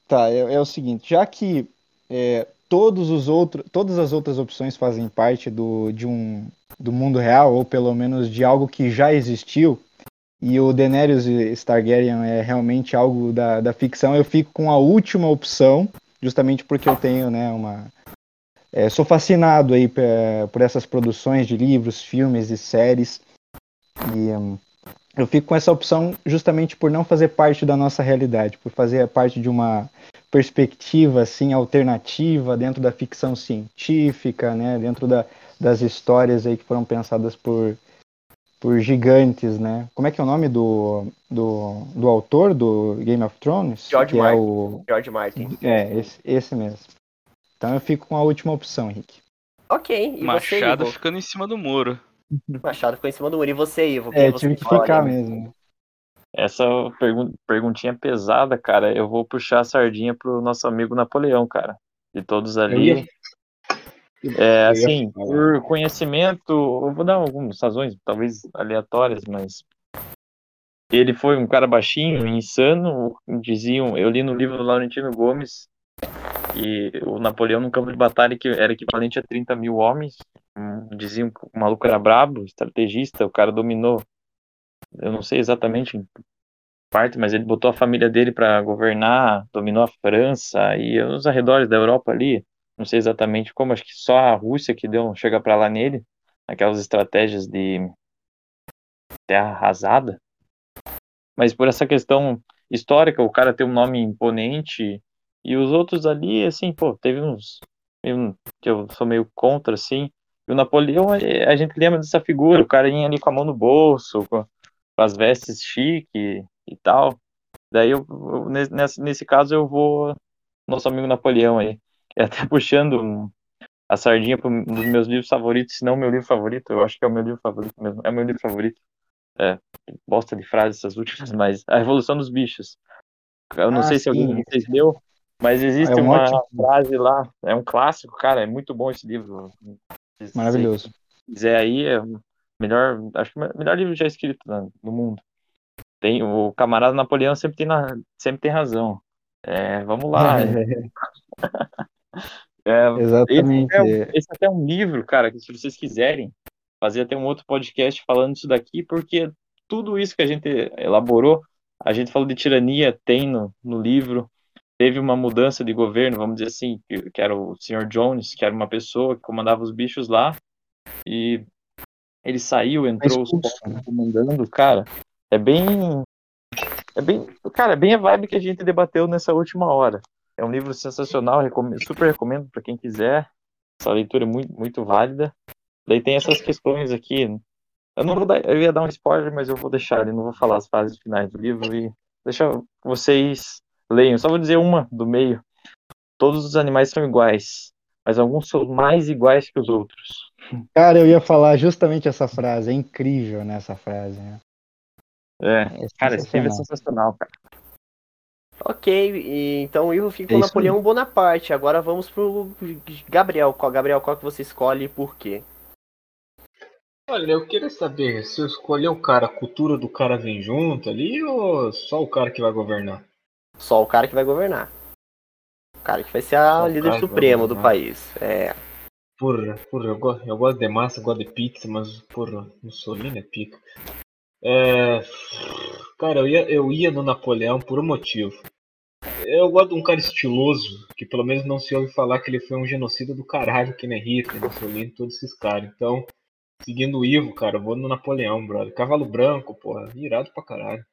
Tá, é, é o seguinte, já que é, todos os outros, todas as outras opções fazem parte do, de um, do mundo real, ou pelo menos de algo que já existiu, e o Daenerys Targaryen é realmente algo da, da ficção, eu fico com a última opção, justamente porque eu tenho, né, uma... é, sou fascinado aí pe- por essas produções de livros, filmes e séries, e hum, eu fico com essa opção justamente por não fazer parte da nossa realidade, por fazer parte de uma perspectiva assim alternativa dentro da ficção científica, né, dentro da, das histórias aí que foram pensadas por por gigantes, né? Como é que é o nome do, do, do autor do Game of Thrones? George que é Martin. o George Martin. é esse, esse mesmo. Então eu fico com a última opção, Henrique. Ok, e Machado você, ficando em cima do muro. Machado ficou em cima do muro. E você, Ivo? É, você tive que escolhe? ficar mesmo. Essa pergun perguntinha pesada, cara. Eu vou puxar a sardinha pro nosso amigo Napoleão, cara. De todos Eu ali. É, assim, por conhecimento, eu vou dar algumas razões, talvez aleatórias, mas ele foi um cara baixinho, insano, diziam, eu li no livro do Laurentino Gomes, que o Napoleão no campo de batalha que era equivalente a 30 mil homens, diziam que o maluco era brabo, estrategista, o cara dominou, eu não sei exatamente em parte, mas ele botou a família dele para governar, dominou a França e os arredores da Europa ali, não sei exatamente como, acho que só a Rússia que deu chega para lá nele, aquelas estratégias de terra arrasada. Mas por essa questão histórica, o cara tem um nome imponente e os outros ali, assim, pô, teve uns que eu sou meio contra, assim. E o Napoleão, eh, a gente lembra dessa figura, o cara ia ali com a mão no bolso, com, as vestes chique e tal. Daí, eu- nesse, nesse caso, eu vou nosso amigo Napoleão aí. E até puxando a sardinha para um dos meus livros favoritos, se não meu livro favorito, eu acho que é o meu livro favorito mesmo. É o meu livro favorito. É, bosta de frase essas últimas, mas A Revolução dos Bichos. Eu não Ah, sei se alguém sim. de vocês leu, mas existe É um uma ótimo- frase lá, é um clássico, cara, é muito bom esse livro. Se Maravilhoso. quiser aí, é o melhor, acho que o melhor livro já escrito né, no mundo. Tem, o camarada Napoleão sempre tem, na, sempre tem razão. É, vamos lá. É, Exatamente. esse, é, um- esse até é um livro, cara, que se vocês quiserem fazer até um outro podcast falando disso daqui, porque tudo isso que a gente elaborou, a gente falou de tirania, tem no, no livro, teve uma mudança de governo, vamos dizer assim, que, que era o Sr. Jones, que era uma pessoa que comandava os bichos lá, e ele saiu, entrou os né? comandando, cara, é bem, é bem, cara, é bem a vibe que a gente debateu nessa última hora. É um livro sensacional, recomendo, super recomendo para quem quiser. Essa leitura é muito, muito válida. Daí tem essas questões aqui. Eu não vou dar, eu ia dar um spoiler, mas eu vou deixar, eu não vou falar as fases finais do livro e deixa vocês leiam. Só vou dizer uma do meio. Todos os animais são iguais, mas alguns são mais iguais que os outros. Cara, eu ia falar justamente essa frase. É incrível, né, essa frase. Né? É, É cara, esse livro é sensacional, cara. Ok, e, então o Ivo fica É com isso Napoleão Bonaparte. Agora vamos pro Gabriel. Qual, Gabriel, qual que você escolhe e por quê? Olha, eu queria saber se eu escolher o cara, a cultura do cara vem junto ali ou só o cara que vai governar? Só o cara que vai governar. O cara que vai ser a Só o líder supremo do país. É. Porra, porra, eu gosto, eu gosto de massa, eu gosto de pizza, mas, porra, Mussolini é pica. É. Cara, eu ia, eu ia no Napoleão por um motivo. Eu gosto de um cara estiloso, que pelo menos não se ouve falar que ele foi um genocida do caralho, que nem Hitler, Mussolini, todos esses caras. Então, seguindo o Ivo, cara, eu vou no Napoleão, brother. Cavalo branco, porra, irado pra caralho.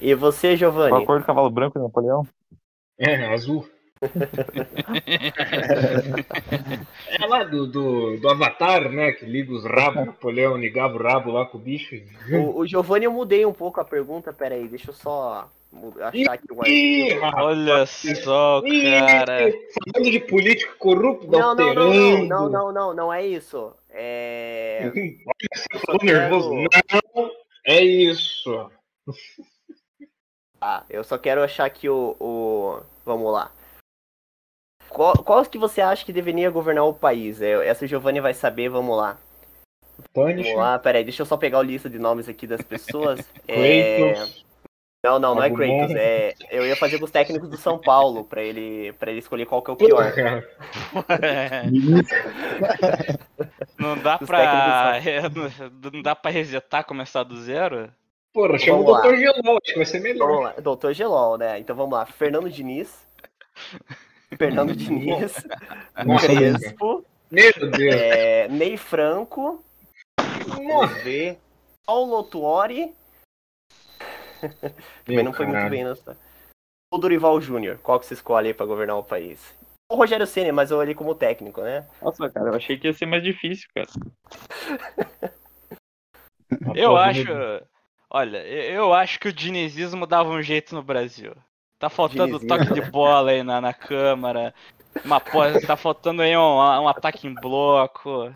E você, Qual a Giovanni? cor do cavalo branco do Napoleão? É, azul. É lá do, do, do Avatar, né? Que liga os rabos, Napoleão ligava o rabo lá com o bicho. O, o Giovanni, eu mudei um pouco a pergunta. Pera aí, deixa eu só achar aqui o Ih. Olha só, cara. Falando de político corrupto, Não, não, não, não, não, não, não, não é isso. É. Falou nervoso. Não, é isso. Ah, eu só quero achar aqui o. o... Vamos lá. Qual, qual que você acha que deveria governar o país? É, Essa o Giovanni vai saber, vamos lá. Vamos Punisher, lá, peraí, deixa eu só pegar a lista de nomes aqui das pessoas. É, Kratos. Não, não, não é. Kratos. É... Eu ia fazer com os técnicos do São Paulo, pra ele, pra ele escolher qual que é o pior. Porra, Não dá Os pra. Não dá pra resetar, começar do zero? Porra, chama o Vamos. Dr. Gelol, acho que vai ser melhor. Vamos lá, Doutor Gelol, né? Então vamos lá. Fernando Diniz. Fernando Diniz. Crespo. Meu Deus. é, Ney Franco. Vamos ver. Paulo Tuori. Também não foi muito bem nessa. O Dorival Júnior. Qual que você escolhe aí pra governar o país? O Rogério Ceni, mas eu olhei como técnico, né? Nossa, cara, eu achei que ia ser mais difícil, cara. Eu acho. Olha, eu eu acho que o dinizismo dava um jeito no Brasil. Tá faltando Dinizismo. toque de bola aí na, na Câmara. Uma, po- tá faltando aí um, um ataque em bloco.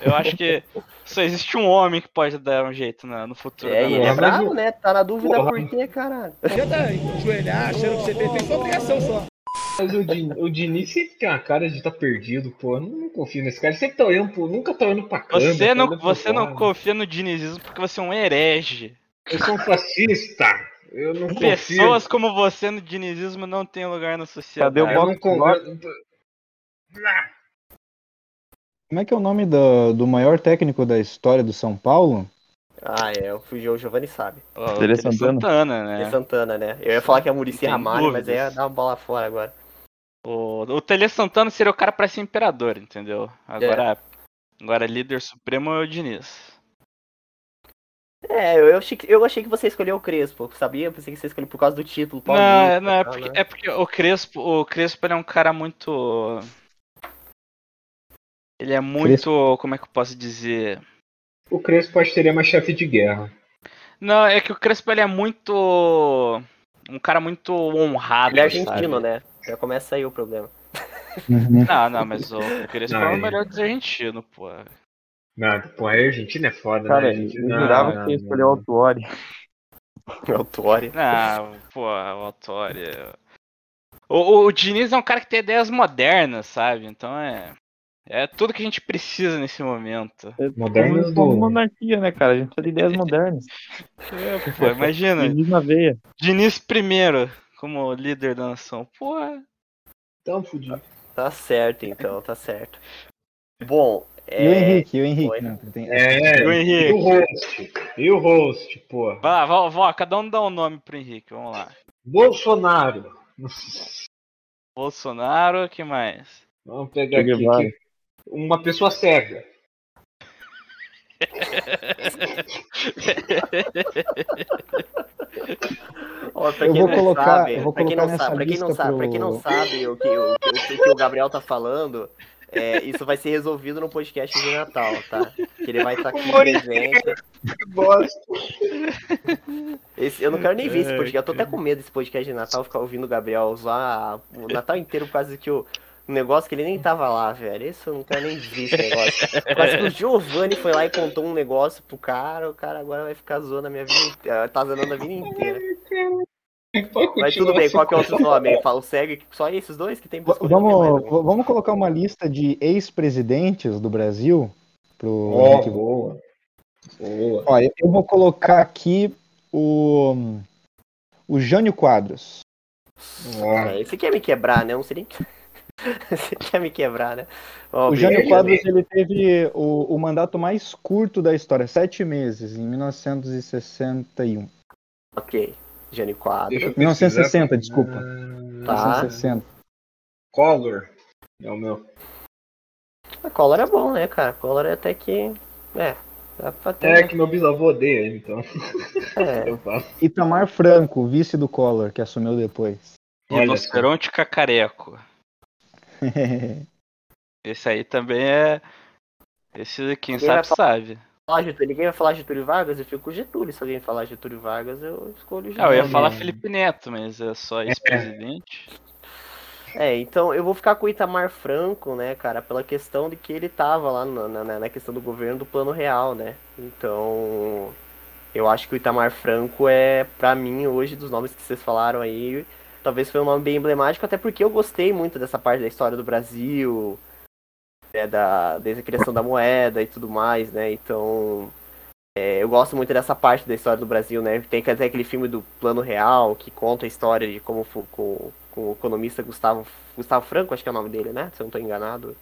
Eu acho que só existe um homem que pode dar um jeito na- no futuro. É, e ele é bravo, né? Tá na dúvida Porra. por quê, caralho. ajoelhar, achando que você tem, sua obrigação só. Mas o, Din, o Diniz sempre tem uma cara de estar perdido, pô. Eu não, não confio nesse cara. Ele sempre tá olhando pro, nunca tá olhando pra câmera. Você tá não, você não confia no dinizismo porque você é um herege. Eu sou um fascista. Eu não confio. Pessoas como você no dinizismo não têm lugar na sociedade. Cadê o não confio. Como é que é o nome do, do maior técnico da história do São Paulo? Ah, é, o o Giovanni sabe. Ó, o Tele Santana. Santana, É né? Santana, né? Eu ia falar que é Murici Tem Ramalho, mas aí ia dar uma bola fora agora. O, o Tele Santana seria o cara pra ser imperador, entendeu? Agora, agora líder supremo é o Diniz. É, eu, achei, que, eu achei que você escolheu o Crespo, sabia? Eu pensei que você escolheu por causa do título. Não, paulista é- não, é, tal, porque, né? é porque o Crespo, o Crespo ele é um cara muito. Ele é muito. Como é que eu posso dizer? O Crespo acho que seria mais chefe de guerra. Não, é que o Crespo ele é muito. Um cara muito honrado. Ele é argentino, sabe? né? Já começa aí o problema. Uhum. Não, não, mas o Figueirense Não, foi o é- melhor dos argentinos, pô. Nada, pô, a Argentina é foda, Cara, né? A eu Argentina- jurava não, que ia não, escolher o Autuori. É o Tori. Não, pô, o Autori. O, o, o Diniz é um cara que tem ideias modernas, sabe? Então é. É tudo que a gente precisa nesse momento. Modernas Como do- monarquia, né, cara? A gente precisa de ideias modernas. É, pô, imagina. Diniz na veia. Diniz primeiro como líder da nação. Pô, Tão fudido. Tá certo, então, tá certo. Bom, E o é... Henrique, e o Henrique, Oi. não, tem- É, O e Henrique. o host? E o host, pô? vai lá, vó, vó, cada um dá um nome pro Henrique, vamos lá. Bolsonaro. Bolsonaro, que mais? Vamos pegar aqui. Que- Uma pessoa cega. Ó, pra Eu vou não colocar- sabe, eu vou pra quem colocar não nessa sabe, pra quem não sabe, pra quem não pro- sabe o que o, o o que o Gabriel tá falando, é, isso vai ser resolvido no podcast de Natal, tá? Que ele vai estar aqui presente. Que bosta. Esse- eu não quero nem ver esse podcast. Eu tô até com medo desse podcast de Natal, ficar ouvindo o Gabriel usar o Natal inteiro por causa que o um negócio que ele nem tava lá, velho. Isso eu não quero nem ver esse negócio. Quase que o Giovanni foi lá e contou um negócio pro cara, o cara agora vai ficar zoando a minha vida inteira. Tá zoando a vida inteira. Mas tudo bem, qual que é o outro nome? Fala o segue, só esses dois que tem Vamos, vamos colocar uma lista de ex-presidentes do Brasil pro Henrique. boa. Boa. Ó, eu vou colocar aqui o o Jânio Quadros. É, Esse quer me quebrar, né? Não sei nem. Você quer me quebrar, né? Ó, O Jânio Quadros ele teve o, o mandato mais curto da história, sete meses, em 1961. Ok. Quadro. eu 1960, pesquisar. desculpa. Tá. 1960. Collor. É o meu. A Collor é bom, né, cara? Collor é até que. É. Dá pra ter. É que meu bisavô odeia ele, então. É. Eu falo. Itamar Franco, vice do Collor, que assumiu depois. Rinoceronte cacareco. Esse aí também é. Esse quem Ninguém sabe vai sabe. Falar Getúlio, ninguém vai falar Getúlio Vargas, eu fico com Getúlio. Se alguém falar Getúlio Vargas, eu escolho Ah, eu Getúlio. ia falar? Felipe Neto, mas é só ex-presidente. É, então eu vou ficar com o Itamar Franco, né, cara, pela questão de que ele tava lá na, na, na questão do governo do plano real, né? Então, eu acho que o Itamar Franco é, pra mim, hoje, dos nomes que vocês falaram aí, talvez foi um nome bem emblemático, até porque eu gostei muito dessa parte da história do Brasil, né, da, desde a criação da moeda e tudo mais, né? Então, é, eu gosto muito dessa parte da história do Brasil, né? Tem até aquele filme do Plano Real que conta a história de como com, com o economista Gustavo, Gustavo Franco, acho que é o nome dele, né? Se eu não estou enganado.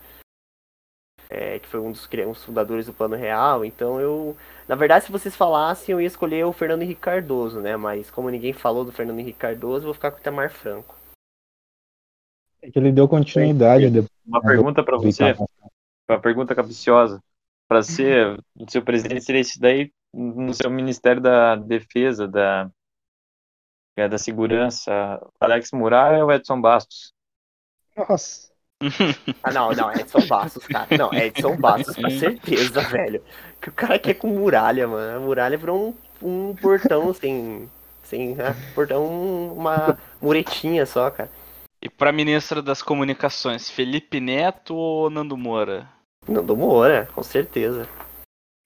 É, que foi um dos, um dos fundadores do Plano Real. Então eu. Na verdade, se vocês falassem, eu ia escolher o Fernando Henrique Cardoso, né? Mas como ninguém falou do Fernando Henrique Cardoso, eu vou ficar com o Itamar Franco. É que ele deu continuidade depois. Uma pergunta pra do você, uma pergunta capciosa. Pra ser o seu presidente, seria isso daí no seu Ministério da Defesa, da, é, da Segurança, Alex Muralha ou Edson Bastos? Nossa. Ah, não, não, é Edson Bastos, cara. Não, é Edson Bastos, com certeza, velho. Que o cara quer com muralha, mano. A muralha virou um, um portão sem. Sem. né? Portão, uma muretinha só, cara. E pra ministro das comunicações, Felipe Neto ou Nando Moura? Nando Moura, com certeza.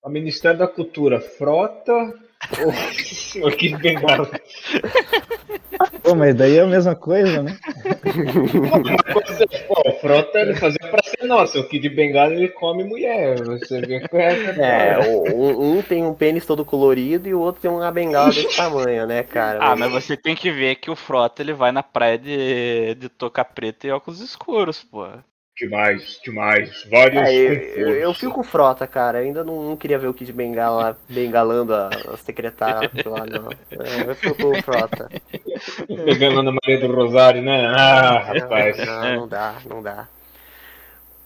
O Ministério da Cultura, Frota ou, ou Kid Bengala? Pô, mas daí é a mesma coisa, né? Pô, o Frota ele fazia pra ser nosso, o Kid Bengala ele come mulher. Você vê qual é É, o- um, um tem um pênis todo colorido e o outro tem uma bengala desse tamanho, né, cara? Ah, mas você tem que ver que o Frota ele vai na praia de, de toca preta e óculos escuros, pô. Demais, demais. Vários. É, eu, eu, eu fico com frota, cara. Eu ainda não, não queria ver o Kid Bengala bengalando a, a secretária lá, não. É, eu fico com frota. Pegando a Ana Maria do Rosário, né? Ah, rapaz. Não, não dá, não dá.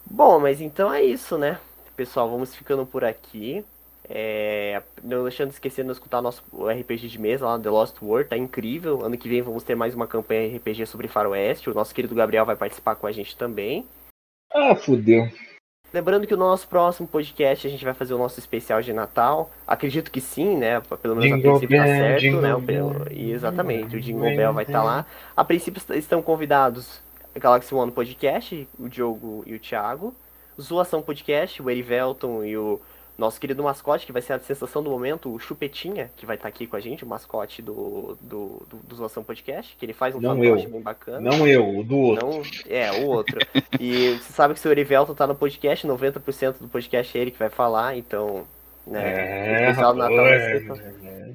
Bom, mas então é isso, né? Pessoal, vamos ficando por aqui. É, não deixando de esquecer de escutar nosso RPG de mesa lá no The Lost World, tá incrível. Ano que vem vamos ter mais uma campanha RPG sobre Faroeste. O nosso querido Gabriel vai participar com a gente também. Ah, fudeu. Lembrando que o nosso próximo podcast a gente vai fazer o nosso especial de Natal. Acredito que sim, né? Pelo menos a Jingle princípio tá bell, certo, jingle né? Bell. e exatamente, o Jingle Bell vai estar lá. A princípio est- estão convidados Galaxy One Podcast, o Diogo e o Thiago. Zoação Podcast, o Erivelton e o nosso querido mascote, que vai ser a sensação do momento, o Chupetinha, que vai estar aqui com a gente, o mascote do, do, do, do Zoação Podcast, que ele faz um Não eu. bem bacana. Não eu, o do outro. Não, é, o outro. E você sabe que o Erivelton tá no podcast, 90% do podcast é ele que vai falar, então. Né, É, especial do Natal rapaz, é.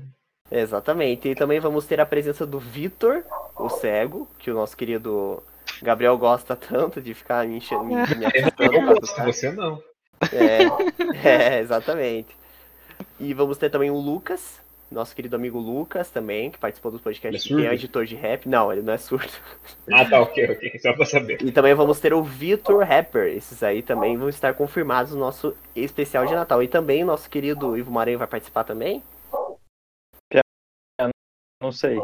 Exatamente. E também vamos ter a presença do Vitor, o cego, que o nosso querido Gabriel gosta tanto de ficar me enchendo, me, me Eu gosto, você não. É, é, exatamente. E vamos ter também o Lucas, nosso querido amigo Lucas também, que participou do podcast, é que é editor de rap. Não, ele não é surdo. Ah, tá, ok, ok. Só pra saber. E também vamos ter o Vitor Rapper. Esses aí também vão estar confirmados no nosso especial de Natal. E também o nosso querido Ivo Maranhão vai participar também. Não sei.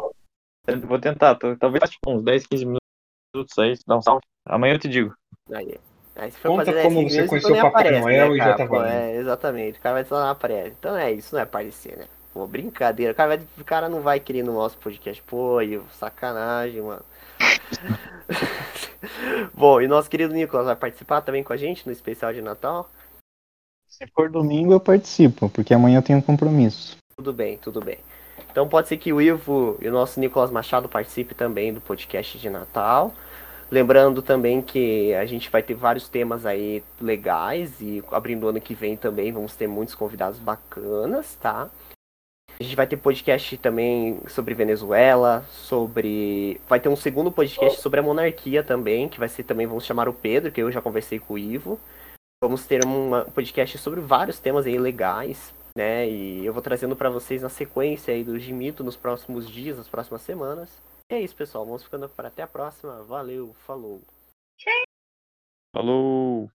Vou tentar, talvez uns 10, 15 minutos aí, dá um salve. Amanhã eu te digo. Aí, aí se for Conta fazer como 10 você minutos, conheceu então o Papai aparece, Noel né, e já tá Pô, é, exatamente. O cara vai dizer, não aparece. Então é, isso não é aparecer, né? Pô, brincadeira. O cara, vai, o cara não vai querer no nosso podcast. Pô, Ivo, sacanagem, mano. Bom, e nosso querido Nicolas vai participar também com a gente no especial de Natal? Se for domingo, eu participo, porque amanhã eu tenho um compromisso. Tudo bem, tudo bem. Então pode ser que o Ivo e o nosso Nicolas Machado participem também do podcast de Natal. Lembrando também que a gente vai ter vários temas aí legais e abrindo o ano que vem também vamos ter muitos convidados bacanas, tá? A gente vai ter podcast também sobre Venezuela, sobre. Vai ter um segundo podcast sobre a monarquia também, que vai ser também, vamos chamar o Pedro, que eu já conversei com o Ivo. Vamos ter um podcast sobre vários temas aí legais, né? E eu vou trazendo pra vocês na sequência aí do Gimito nos próximos dias, nas próximas semanas. E é isso, pessoal. Vamos ficando por até a próxima. Valeu, falou. Falou!